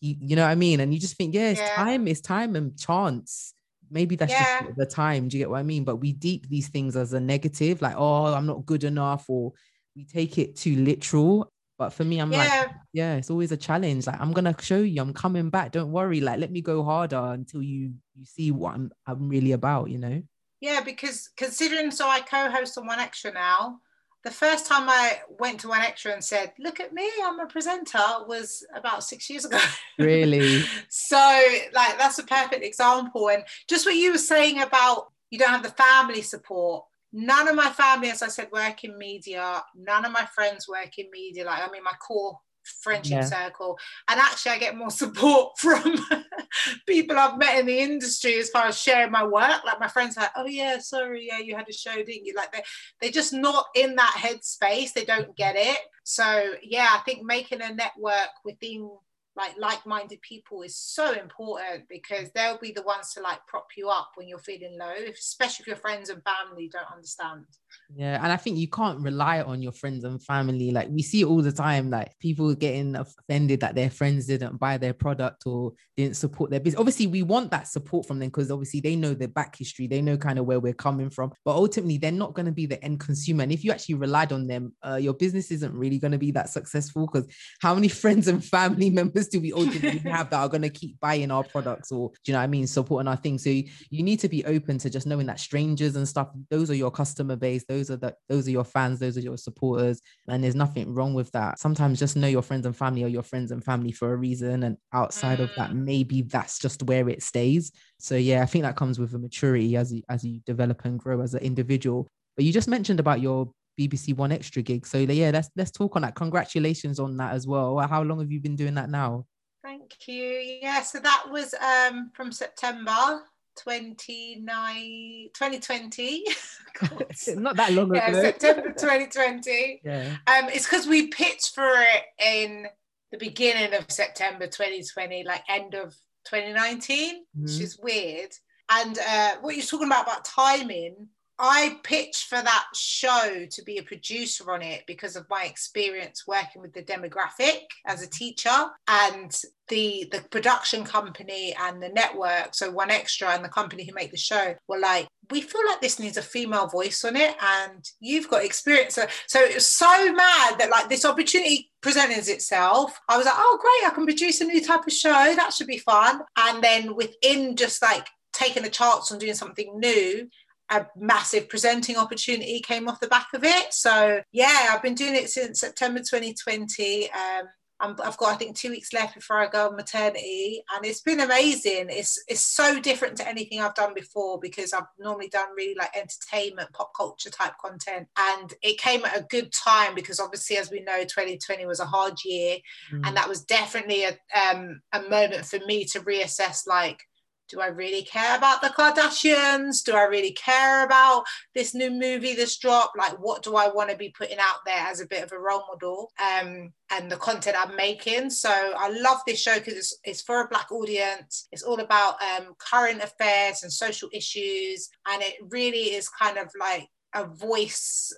you, you know what I mean? And you just think, yeah, it's yeah. time, it's time and chance. Maybe that's yeah. just the time. Do you get what I mean? But we deep these things as a negative, like, oh, I'm not good enough, or we take it too literal. But for me, I'm yeah. like, yeah, it's always a challenge. Like, I'm gonna show you, I'm coming back. Don't worry. Like, let me go harder until you you see what I'm I'm really about, you know? Yeah, because considering so I co-host on 1Xtra now, the first time I went to 1Xtra and said, "Look at me, I'm a presenter," was about six years ago. Really? so, like, that's a perfect example. And just what you were saying about you don't have the family support. None of my family, as I said, work in media. None of my friends work in media. Like, I mean, my core friendship yeah. circle and actually i get more support from people i've met in the industry as far as sharing my work like my friends are like oh yeah sorry yeah you had a show didn't you like they they're just not in that headspace they don't get it so yeah i think making a network within like like-minded people is so important because they'll be the ones to like prop you up when you're feeling low especially if your friends and family don't understand yeah, and I think you can't rely on your friends and family. Like we see all the time, like people getting offended that their friends didn't buy their product or didn't support their business. Obviously, we want that support from them because obviously they know their back history, they know kind of where we're coming from. But ultimately, they're not going to be the end consumer. And if you actually relied on them, uh, your business isn't really going to be that successful because how many friends and family members be audience we have that are gonna keep buying our products or do you know what I mean, supporting our things. So you, you need to be open to just knowing that strangers and stuff, those are your customer base, those are the those are your fans, those are your supporters, and there's nothing wrong with that. Sometimes just know your friends and family are your friends and family for a reason, and outside mm. of that, mm. maybe that's just where it stays. So yeah, I think that comes with a maturity as you as you develop and grow as an individual. But you just mentioned about your BBC 1Xtra gig. So yeah, let's let's talk on that. Congratulations on that as well. How long have you been doing that now? Thank you. Yeah, so that was um, from September 29, 2020. Not that long yeah, ago. September 2020. Yeah. Um, it's because we pitched for it in the beginning of September 2020, like end of 2019, mm-hmm. which is weird. And uh, what you're talking about about timing, I pitched for that show to be a producer on it because of my experience working with the demographic as a teacher and the the production company and the network. So 1Xtra and the company who make the show were like we feel like this needs a female voice on it and you've got experience. So, so it was so mad that like this opportunity presented itself. I was like oh great i can produce a new type of show. That should be fun. And then within just like taking a chance on doing something new a massive presenting opportunity came off the back of it. So yeah, I've been doing it since September 2020. Um, i have got I think two weeks left before I go on maternity, and it's been amazing. It's it's so different to anything I've done before because I've normally done really like entertainment, pop culture type content, and it came at a good time because obviously, as we know, 2020 was a hard year, mm. and that was definitely a um, a moment for me to reassess like do I really care about the Kardashians? Do I really care about this new movie that's dropped? Like, what do I want to be putting out there as a bit of a role model? Um, and the content I'm making. So I love this show because it's, it's for a Black audience. It's all about um, current affairs and social issues. And it really is kind of like a voice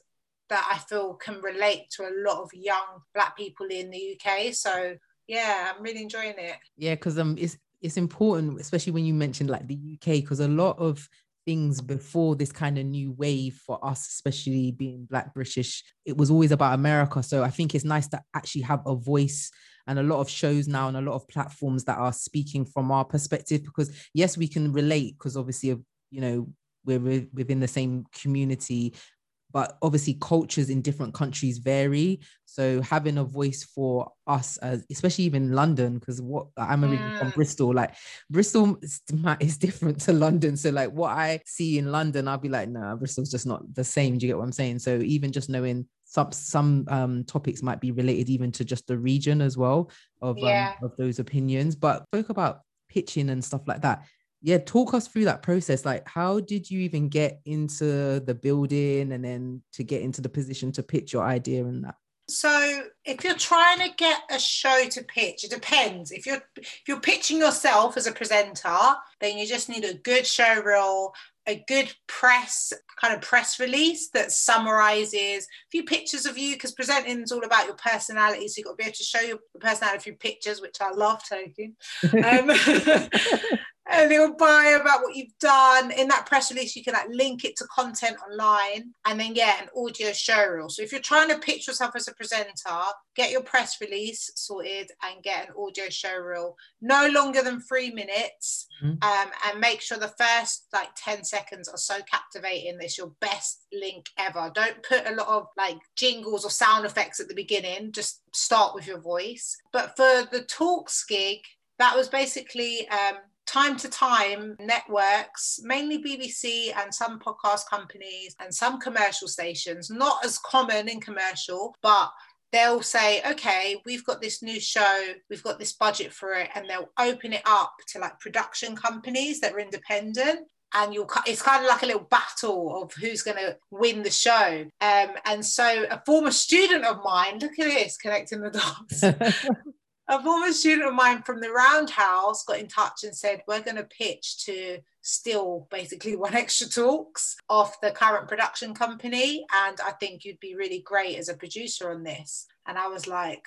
that I feel can relate to a lot of young Black people in the UK. So yeah, I'm really enjoying it. Yeah, because um, it's it's important, especially when you mentioned like the UK, because a lot of things before this kind of new wave for us, especially being Black British, it was always about America. So I think it's nice to actually have a voice and a lot of shows now and a lot of platforms that are speaking from our perspective. Because yes, we can relate because obviously, you know, we're within the same community but obviously cultures in different countries vary. So having a voice for us as especially even london because what i'm originally from mm. bristol like bristol is, different to london. So like what i see in london i'll be like no nah, bristol's just not the same. Do you get what i'm saying? So even just knowing some some um, topics might be related even to just the region as well of um, yeah. um, of those opinions. But spoke about pitching and stuff like that yeah talk us through that process. Like how did you even get into the building and then to get into the position to pitch your idea and that? So if you're trying to get a show to pitch it depends. If you're if you're pitching yourself as a presenter then you just need a good show reel a good press kind of press release that summarizes a few pictures of you because presenting is all about your personality. So you've got to be able to show your personality through pictures which i love taking um, and little bio about what you've done. In that press release, you can like link it to content online and then get an audio show reel. So if you're trying to pitch yourself as a presenter, get your press release sorted and get an audio show reel no longer than three minutes. Mm-hmm. Um, and make sure the first like 10 seconds are so captivating. It's your best link ever. Don't put a lot of like jingles or sound effects at the beginning. Just start with your voice. But for the talks gig, that was basically um, time to time, networks, mainly BBC and some podcast companies and some commercial stations, not as common in commercial, but they'll say, okay, we've got this new show, we've got this budget for it, and they'll open it up to like production companies that are independent. And you'll, it's kind of like a little battle of who's going to win the show. Um, and so, a former student of mine, look at this, connecting the dots. a former student of mine from the Roundhouse got in touch and said, We're going to pitch to still basically 1Xtra talks off the current production company. And I think you'd be really great as a producer on this. And I was like,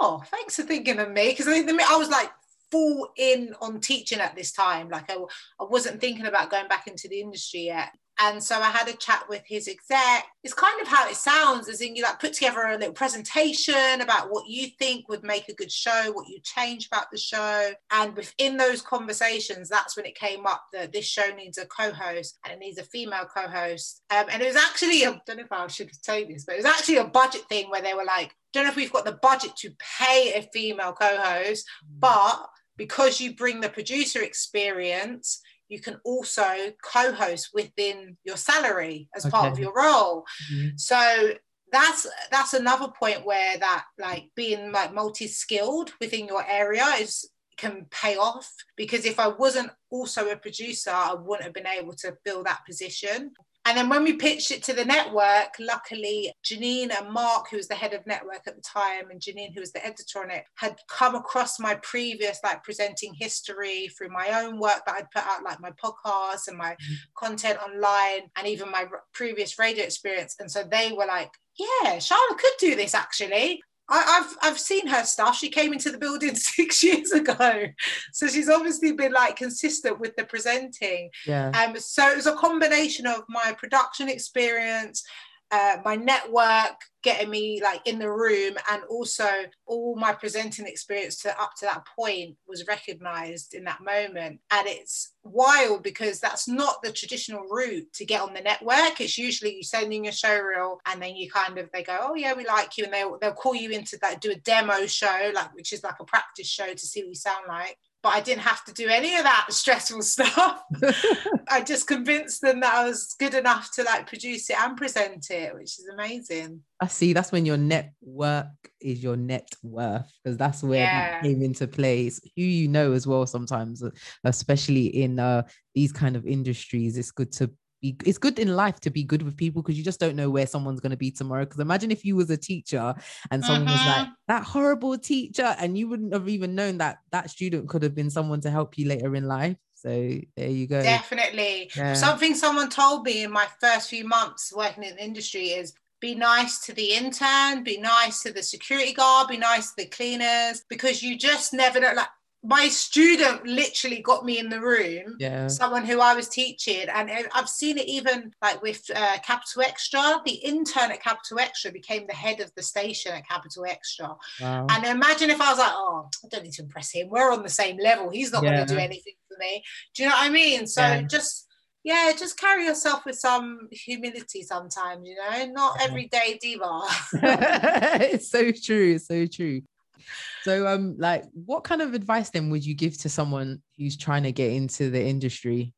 Oh, thanks for thinking of me. Because I, I was like, full in on teaching at this time. Like I, I wasn't thinking about going back into the industry yet. And so I had a chat with his exec. It's kind of how it sounds, as in you like put together a little presentation about what you think would make a good show, what you change about the show. And within those conversations, that's when it came up that this show needs a co-host and it needs a female co-host. Um, and it was actually, I don't know if I should you this, but it was actually a budget thing where they were like, don't know if we've got the budget to pay a female co-host, mm. but because you bring the producer experience you can also co-host within your salary as okay. part of your role mm-hmm. so that's that's another point where that like being like multi-skilled within your area is can pay off because if I wasn't also a producer, I wouldn't have been able to fill that position. And then when we pitched it to the network, luckily Janine and Mark, who was the head of network at the time, and Janine, who was the editor on it, had come across my previous like presenting history through my own work that I'd put out, like my podcast and my mm-hmm. content online, and even my previous radio experience. And so they were like, yeah, Shahlaa could do this actually. I, have I've seen her stuff. She came into the building six years ago, so she's obviously been like consistent with the presenting. Yeah. Um. So it was a combination of my production experience, uh, my network getting me like in the room and also all my presenting experience to up to that point was recognized in that moment. And it's wild because that's not the traditional route to get on the network. It's usually you send in your show reel and then you kind of they go oh yeah we like you and they'll, they'll call you into that do a demo show like which is like a practice show to see what you sound like but I didn't have to do any of that stressful stuff. I just convinced them that I was good enough to like produce it and present it, which is amazing. I see. That's when your network is your net worth, because that's where yeah. that came into place. Who you know as well, sometimes, especially in uh, these kind of industries, it's good to be it's good in life to be good with people because you just don't know where someone's going to be tomorrow because imagine if you was a teacher and someone was like mm-hmm. that horrible teacher and you wouldn't have even known that that student could have been someone to help you later in life so there you go definitely yeah. something someone told me in my first few months working in the industry is be nice to the intern, be nice to the security guard, be nice to the cleaners, because you just never know. Like my student literally got me in the room yeah someone who i was teaching and i've seen it even like with uh, capital extra the intern at capital extra became the head of the station at capital extra wow. and imagine if i was like oh i don't need to impress him we're on the same level he's not yeah. going to do anything for me do you know what i mean so yeah. just yeah, just carry yourself with some humility sometimes, you know, not everyday diva. it's so true, so true. So um like what kind of advice then would you give to someone who's trying to get into the industry?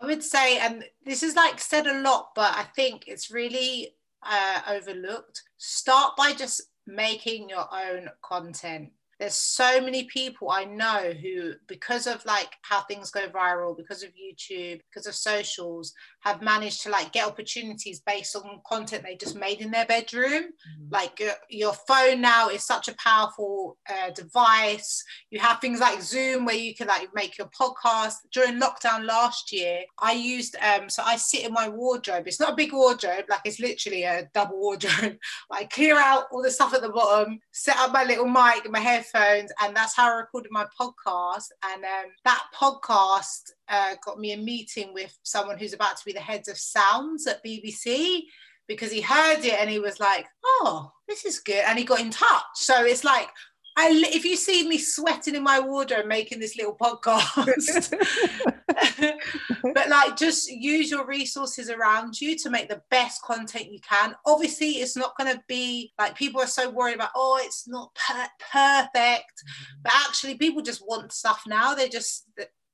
I would say, and this is like said a lot, but I think it's really uh, overlooked. Start by just making your own content there's so many people I know who, because of like how things go viral, because of YouTube, because of socials, have managed to like get opportunities based on content they just made in their bedroom. Mm-hmm. Like your, your, phone now is such a powerful uh, device. You have things like Zoom where you can like make your podcast. During lockdown last year, I used um so I sit in my wardrobe. It's not a big wardrobe, like it's literally a double wardrobe. I clear out all the stuff at the bottom, set up my little mic, my headphones, and that's how I recorded my podcast. And um, that podcast uh, got me a meeting with someone who's about to be the head of sounds at BBC because he heard it and he was like, "Oh, this is good," and he got in touch. So it's like I, if you see me sweating in my wardrobe making this little podcast, but like just use your resources around you to make the best content you can. Obviously, it's not going to be like people are so worried about, oh, it's not per- perfect, mm-hmm. but actually, people just want stuff now. They just,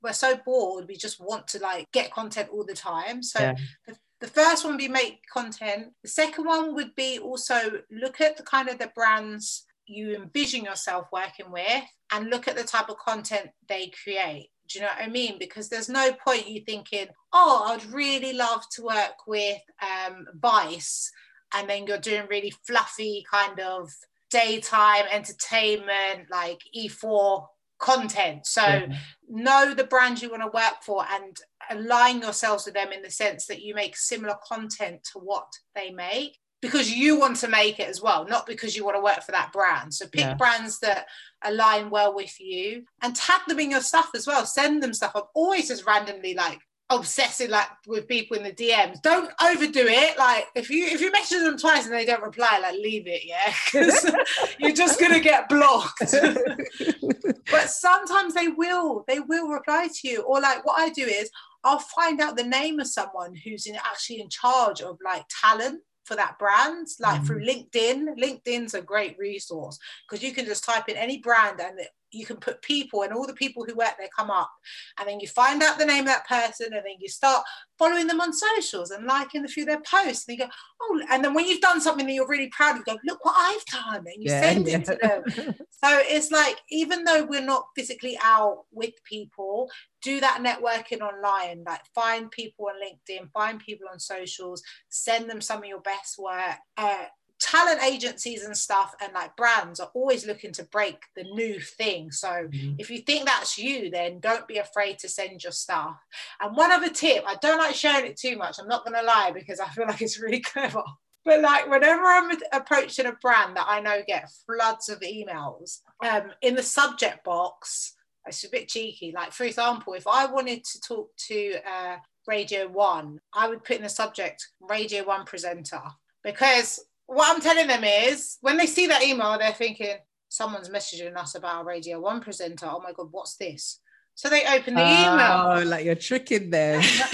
we're so bored, we just want to like get content all the time. So, yeah. the, the first one would be make content. The second one would be also look at the kind of the brands you envision yourself working with and look at the type of content they create. Do you know what I mean? Because there's no point you thinking, oh, I'd really love to work with um, Vice, and then you're doing really fluffy kind of daytime entertainment, like E4 content. So yeah. know the brands you want to work for and align yourselves with them in the sense that you make similar content to what they make because you want to make it as well, not because you want to work for that brand. So pick yeah. brands that align well with you and tag them in your stuff as well. Send them stuff. I'm always just randomly like, obsessing like with people in the DMs. Don't overdo it. Like if you if you message them twice and they don't reply, like leave it, yeah, because you're just gonna get blocked. but sometimes they will, they will reply to you. Or like what I do is I'll find out the name of someone who's in, actually in charge of like talent for that brand, like mm-hmm. through LinkedIn. LinkedIn's a great resource because you can just type in any brand and you can put people and all the people who work there come up. And then you find out the name of that person and then you start following them on socials and liking a few of their posts. And you go oh and then when you've done something that you're really proud of you go look what I've done and you yeah, send yeah. it to them. So it's like even though we're not physically out with people do that networking online like find people on LinkedIn find people on socials send them some of your best work uh, talent agencies and stuff and like brands are always looking to break the new thing. So mm-hmm. if you think that's you, then don't be afraid to send your stuff. And one other tip, I don't like sharing it too much. I'm not going to lie because I feel like it's really clever. But like whenever I'm approaching a brand that I know get floods of emails, um, in the subject box, it's a bit cheeky. Like for example, if I wanted to talk to uh, Radio One, I would put in the subject Radio One presenter because what I'm telling them is when they see that email, they're thinking, someone's messaging us about a Radio One presenter. Oh my God, what's this? So they open the oh, email. like you're tricking them.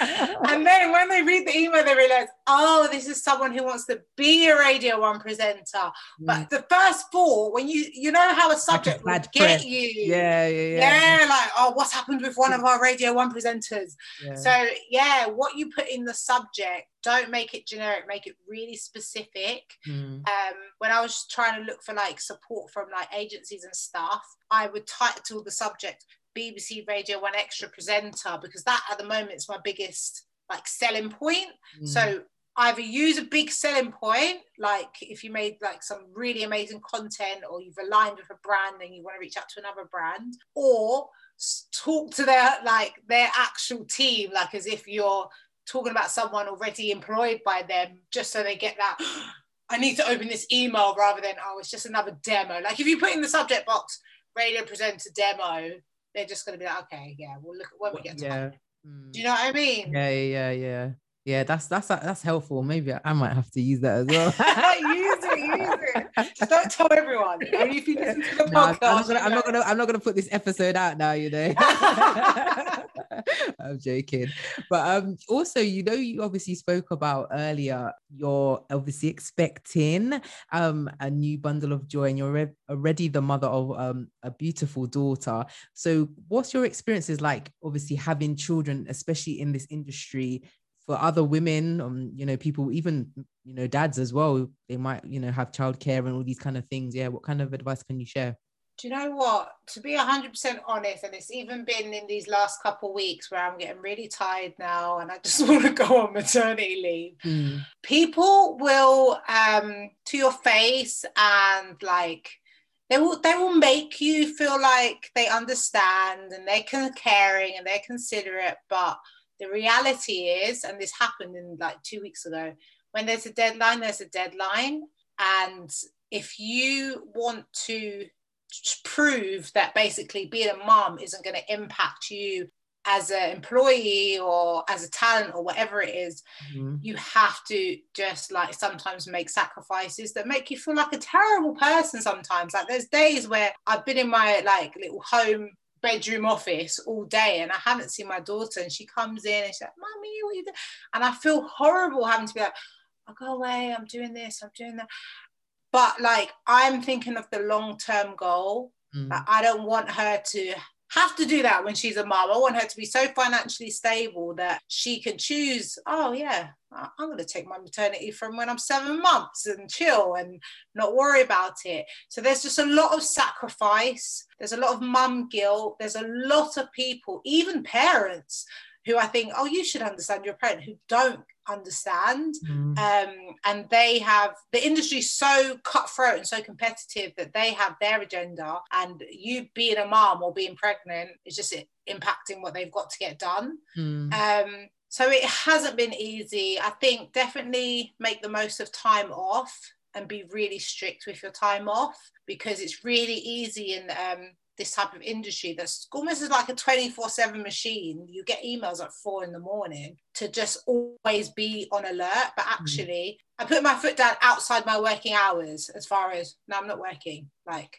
and then when they read the email, they realize, oh, this is someone who wants to be a Radio One presenter. But the first four, when you you know how a subject like a get press. you. Yeah, yeah, yeah. Yeah, like, oh, what's happened with one of our Radio One presenters? Yeah. So yeah, what you put in the subject, don't make it generic, make it really specific. Mm. Um, when I was trying to look for like support from like agencies and stuff, I would title the subject BBC Radio 1Xtra presenter because that at the moment is my biggest like selling point. Mm. So either use a big selling point, like if you made like some really amazing content or you've aligned with a brand and you want to reach out to another brand, or talk to their like their actual team, like as if you're talking about someone already employed by them, just so they get that. I need to open this email rather than oh, it's just another demo. Like if you put in the subject box radio presenter demo, they're just going to be like, okay, yeah, we'll look at when we get to yeah. Mm. Do you know what I mean? Yeah, yeah, yeah. Yeah, that's that's that's helpful. Maybe I might have to use that as well. use it, use it. Just don't tell everyone. Only if you listen to the podcast. I'm not, gonna, I'm not gonna. I'm not gonna put this episode out now. You know. I'm joking, but um, also, you know, you obviously spoke about earlier. You're obviously expecting um a new bundle of joy, and you're already the mother of um a beautiful daughter. So, what's your experiences like? Obviously, having children, especially in this industry for other women um you know people even you know dads as well they might you know have childcare and all these kind of things. Yeah what kind of advice can you share? Do you know what? To be 100% honest and it's even been in these last couple weeks where i'm getting really tired now and i just want to go on maternity leave. Mm. people will um to your face and like they will they will make you feel like they understand and they're caring and they're considerate but the reality is, and this happened in like two weeks ago, when there's a deadline, there's a deadline. And if you want to prove that basically being a mom isn't going to impact you as an employee or as a talent or whatever it is, mm-hmm. you have to just like sometimes make sacrifices that make you feel like a terrible person sometimes. Like there's days where I've been in my like little home bedroom office all day and I haven't seen my daughter and she comes in and she's like, Mommy, what are you doing? And I feel horrible having to be like, I'll go away, I'm doing this, I'm doing that. But like I'm thinking of the long-term goal. Mm. Like, I don't want her to have to do that when she's a mom. I want her to be so financially stable that she can choose, oh yeah, I'm going to take my maternity from when I'm seven months and chill and not worry about it. So there's just a lot of sacrifice. There's a lot of mum guilt. There's a lot of people, even parents, who I think, oh, you should understand your parent who don't understand. Mm. Um, and they have the industry so cutthroat and so competitive that they have their agenda. And you being a mom or being pregnant is just impacting what they've got to get done. Mm. Um, so it hasn't been easy. I think definitely make the most of time off and be really strict with your time off because it's really easy and um, this type of industry that's almost as like a 24 7 machine. You get emails at four in the morning to just always be on alert. But mm. actually, mm. I put my foot down outside my working hours as far as no, I'm not working. Like,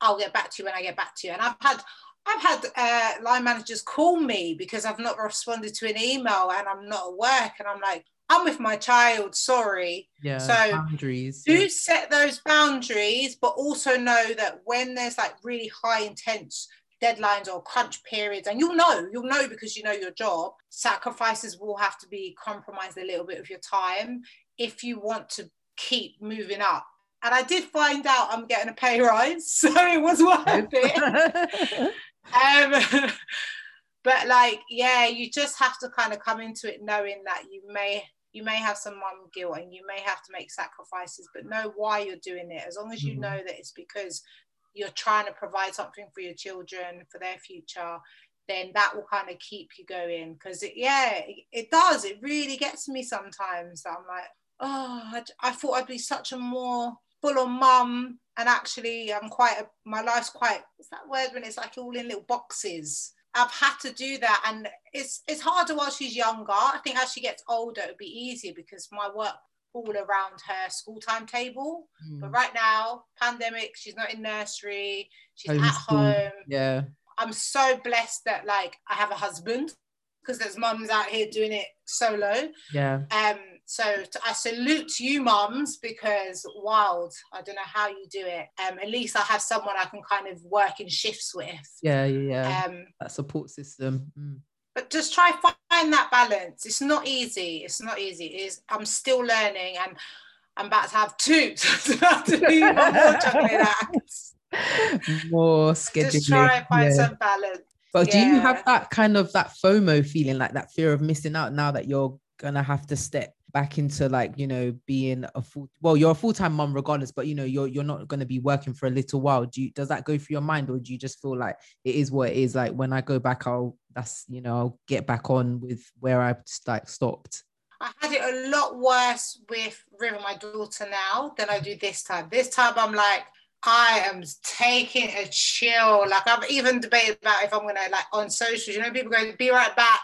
I'll get back to you when I get back to you. And I've had, I've had uh, line managers call me because I've not responded to an email and I'm not at work. And I'm like, I'm with my child, sorry. Yeah. So boundaries. Do yeah. set those boundaries, but also know that when there's like really high intense deadlines or crunch periods, and you'll know, you'll know because you know your job, sacrifices will have to be compromised a little bit of your time if you want to keep moving up. And I did find out I'm getting a pay rise, so it was worth it. um, but like, yeah, you just have to kind of come into it knowing that you may you may have some mum guilt and you may have to make sacrifices, but know why you're doing it. As long as you mm-hmm. know that it's because you're trying to provide something for your children, for their future, then that will kind of keep you going. Because it, yeah, it, it, does. It really gets me sometimes. I'm like, oh, I, I thought I'd be such a more full on mum, and actually, I'm quite. A, my life's quite. What's that word when it's like all in little boxes? I've had to do that, and it's it's harder while she's younger. I think as she gets older, it'll be easier because my work all around her school timetable. Mm. But right now, pandemic, she's not in nursery, she's Home at school. home. Yeah, I'm so blessed that like I have a husband because there's mums out here doing it solo. Yeah. Um, so to, I salute you, mums, because wild. I don't know how you do it. Um, at least I have someone I can kind of work in shifts with. Yeah, yeah. Um, that support system. Mm. But just try find that balance. It's not easy. It's not easy. It is. I'm still learning, and I'm about to have two. So have to do more juggling acts. More scheduling. Just try and find yeah. some balance. But yeah. do you have that kind of that FOMO feeling, like that fear of missing out now that you're gonna have to step back into like you know being a full well you're a full-time mom regardless but you know you're you're not going to be working for a little while. Do you does that go through your mind or do you just feel like it is what it is? Like when i go back i'll that's you know i'll get back on with where i like stopped. I had it a lot worse with River, my daughter, now than I do this time. This time I'm like, I am taking a chill. Like I've even debated about if I'm gonna like on socials, you know, people go, be right back.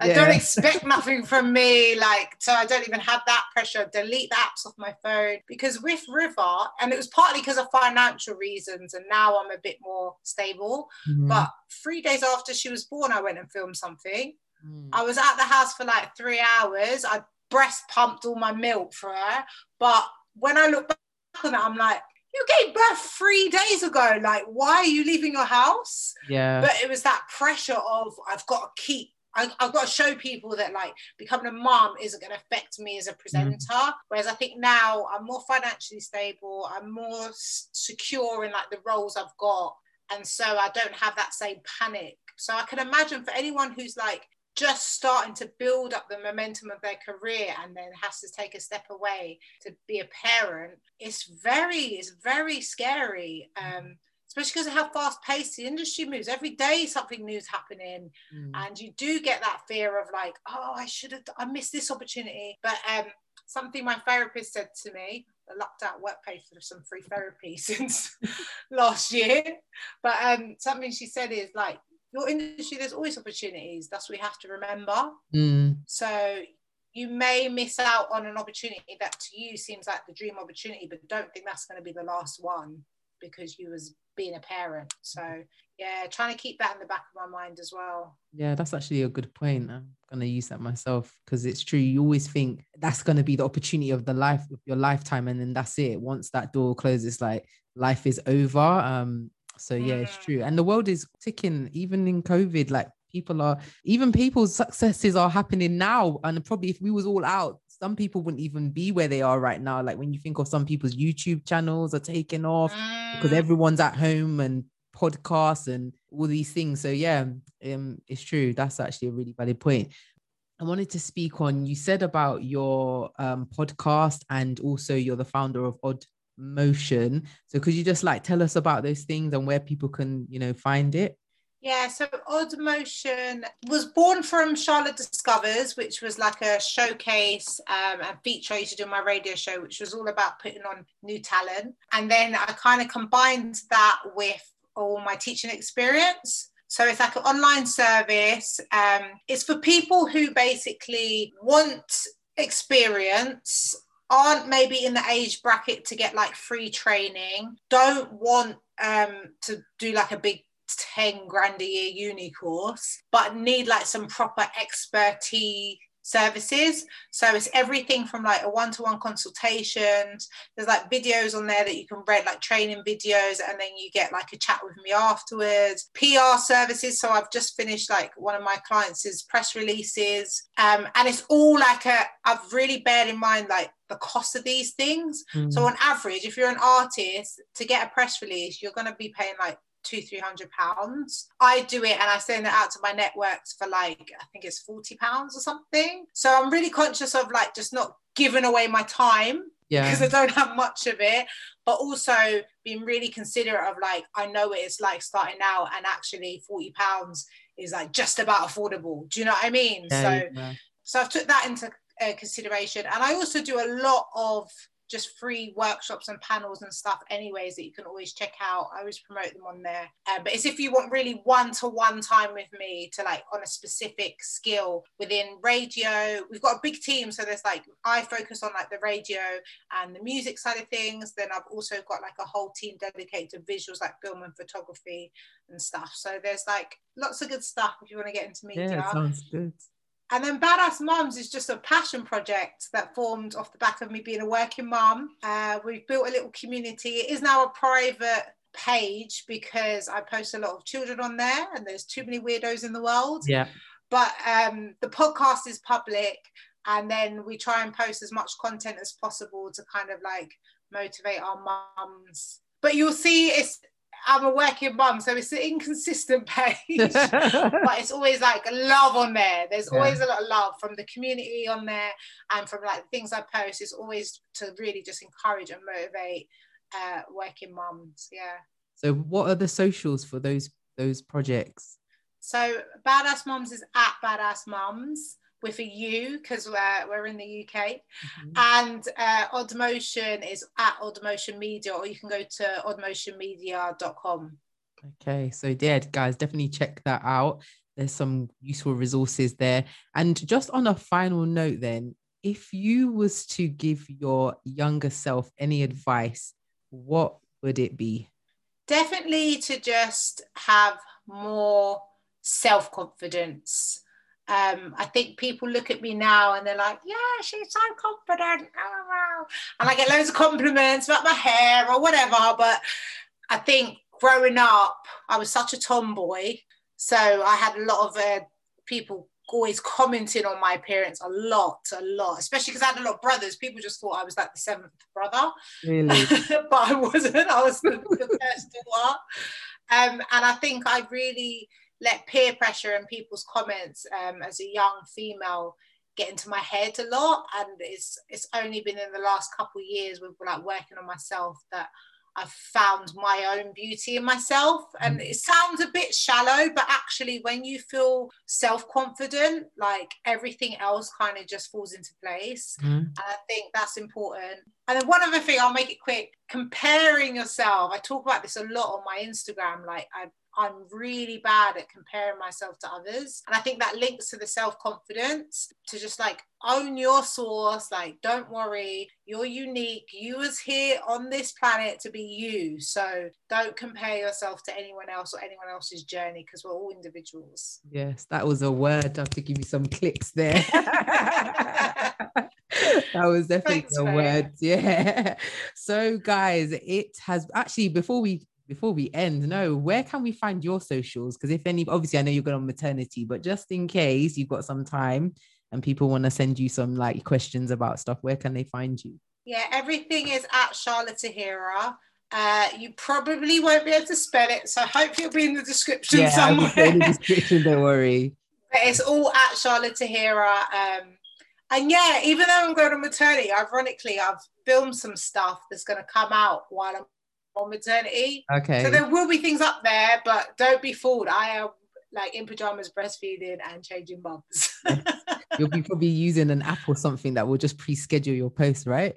I yeah. don't expect nothing from me. Like, so I don't even have that pressure. Delete the apps off my phone. Because with River, and it was partly because of financial reasons, and now I'm a bit more stable. Mm-hmm. But three days after she was born, I went and filmed something. Mm. I was at the house for like three hours. I breast pumped all my milk for her. But when I look back on it, I'm like, you gave birth three days ago. Like, why are you leaving your house? Yeah. But it was that pressure of I've got to keep. I, have got to show people that like becoming a mom isn't going to affect me as a presenter. Mm. Whereas I think now I'm more financially stable. I'm more s- secure in like the roles I've got, and so I don't have that same panic. So I can imagine for anyone who's like just starting to build up the momentum of their career and then has to take a step away to be a parent it's very it's very scary um, especially because of how fast paced the industry moves. Every day something new's happening mm. and you do get that fear of like oh i should have i missed this opportunity. But um, something my therapist said to me I lucked out work pay for some free therapy since last year. But um, something she said is like your industry, there's always opportunities. That's what we have to remember. Mm. So you may miss out on an opportunity that to you seems like the dream opportunity, but don't think that's going to be the last one because you was being a parent. So yeah, trying to keep that in the back of my mind as well. Yeah, that's actually a good point. I'm gonna use that myself because it's true. You always think that's gonna be the opportunity of the life of your lifetime, and then that's it. Once that door closes, like life is over. Um, so yeah, it's mm. true. And the world is ticking, even in COVID, like people are even people's successes are happening now. And probably if we was all out, some people wouldn't even be where they are right now. Like when you think of some people's YouTube channels are taking off because mm. everyone's at home and podcasts and all these things. So yeah, um, it's true. That's actually a really valid point. I wanted to speak on you said about your um, podcast and also you're the founder of Odd motion so could you just like tell us about those things and where people can you know find it yeah, so Odd Motion was born from Shahlaa Discovers, which was like a showcase um, and feature I used to do my radio show, which was all about putting on new talent. And then I kind of combined that with all my teaching experience. So it's like an online service. Um, it's for people who basically want experience, aren't maybe in the age bracket to get like free training, don't want um, to do like a big 10 grand a year uni course, but need like some proper expertise services. So it's everything from like a one-to-one consultations. There's like videos on there that you can read, like training videos, and then you get like a chat with me afterwards. PR services. So I've just finished like one of my clients' press releases. Um, and it's all like a I've really bared in mind like the cost of these things. Mm. So on average, if you're an artist, to get a press release, you're gonna be paying like two, three hundred pounds. I do it and I send it out to my networks for like, I think it's 40 pounds or something. So I'm really conscious of like just not giving away my time yeah. because I don't have much of it, but also being really considerate of like, I know what it's like starting out and actually 40 pounds is like just about affordable. Do you know what I mean? Yeah, so, yeah. so I've took that into uh, consideration. And I also do a lot of just free workshops and panels and stuff anyways that you can always check out. I always promote them on there. Uh, but it's if you want really one-to-one time with me to like on a specific skill within radio. We've got a big team so there's like i focus on like the radio and the music side of things. Then i've also got like a whole team dedicated to visuals like film and photography and stuff. So there's like lots of good stuff if you want to get into media. Yeah sounds good and then Badass Mums is just a passion project that formed off the back of me being a working mum. Uh, we've built a little community. It is now a private page because I post a lot of children on there and there's too many weirdos in the world. Yeah. But um, the podcast is public and then we try and post as much content as possible to kind of like motivate our mums. But you'll see it's I'm a working mum, so it's an inconsistent page, but it's always like love on there. There's yeah. always a lot of love from the community on there, and from like things I post. It's always to really just encourage and motivate uh, working mums. Yeah. So, what are the socials for those those projects? So, Badass Mums is at Badass Mums with a U because we're, we're in the UK. Mm-hmm. And uh, Odd Motion is at Odd Motion Media, or you can go to oddmotionmedia.com. Okay, so yeah, guys, definitely check that out. There's some useful resources there. And just on a final note, then, if you was to give your younger self any advice, what would it be? Definitely to just have more self confidence um, I think people look at me now and they're like, yeah, she's so confident. And I get loads of compliments about my hair or whatever. But I think growing up, I was such a tomboy. So I had a lot of uh, people always commenting on my appearance a lot, a lot, especially because I had a lot of brothers. People just thought I was like the seventh brother. Really? but I wasn't. I was the, the first daughter. Um, and I think I really let peer pressure and people's comments um, as a young female get into my head a lot and it's it's only been in the last couple of years with like working on myself that I've found my own beauty in myself. And mm. it sounds a bit shallow, but actually, when you feel self confident, like everything else kind of just falls into place. Mm. And I think that's important. And then one other thing, I'll make it quick comparing yourself. I talk about this a lot on my Instagram. Like, I I'm really bad at comparing myself to others. And I think that links to the self confidence to just like own your source. Like, don't worry, you're unique. You was here on this planet to be you. So don't compare yourself to anyone else or anyone else's journey because we're all individuals. Yes, that was a word. I have to give you some clicks there. that was definitely Thanks, a word. Yeah. So, guys, it has actually, before we before we end, no, where can we find your socials? Because if any, obviously, I know you're going on maternity, but just in case you've got some time and people want to send you some like questions about stuff, where can they find you? Yeah, everything is at Shahlaa Tahira. Uh, you probably won't be able to spell it, so I hope it'll be in the description yeah, somewhere. in the description, don't worry. But it's all at Shahlaa Tahira. Um, and yeah, even though I'm going on maternity, ironically, I've filmed some stuff that's going to come out while I'm on maternity. Okay. So there will be things up there, but don't be fooled. I am like in pajamas breastfeeding and changing bumps. You'll be probably using an app or something that will just pre-schedule your post, right?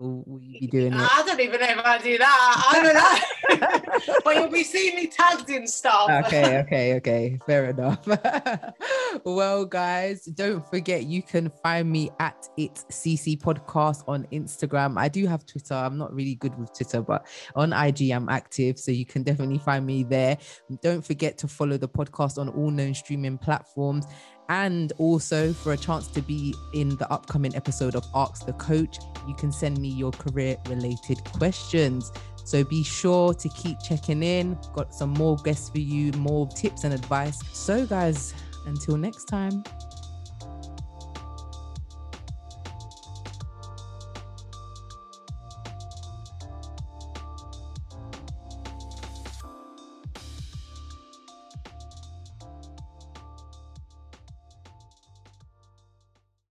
Will, you be doing it? I don't even know if I do that. I don't know. but you'll be seeing me tagged in stuff. okay, okay, okay. Fair enough. well, guys, don't forget you can find me at it CC podcast on Instagram. I do have Twitter. I'm not really good with Twitter, but on IG I'm active, so you can definitely find me there. Don't forget to follow the podcast on all known streaming platforms and also for a chance to be in the upcoming episode of Ask the Coach, you can send me your career related questions. So be sure to keep checking in. Got some more guests for you, more tips and advice. So, guys, until next time.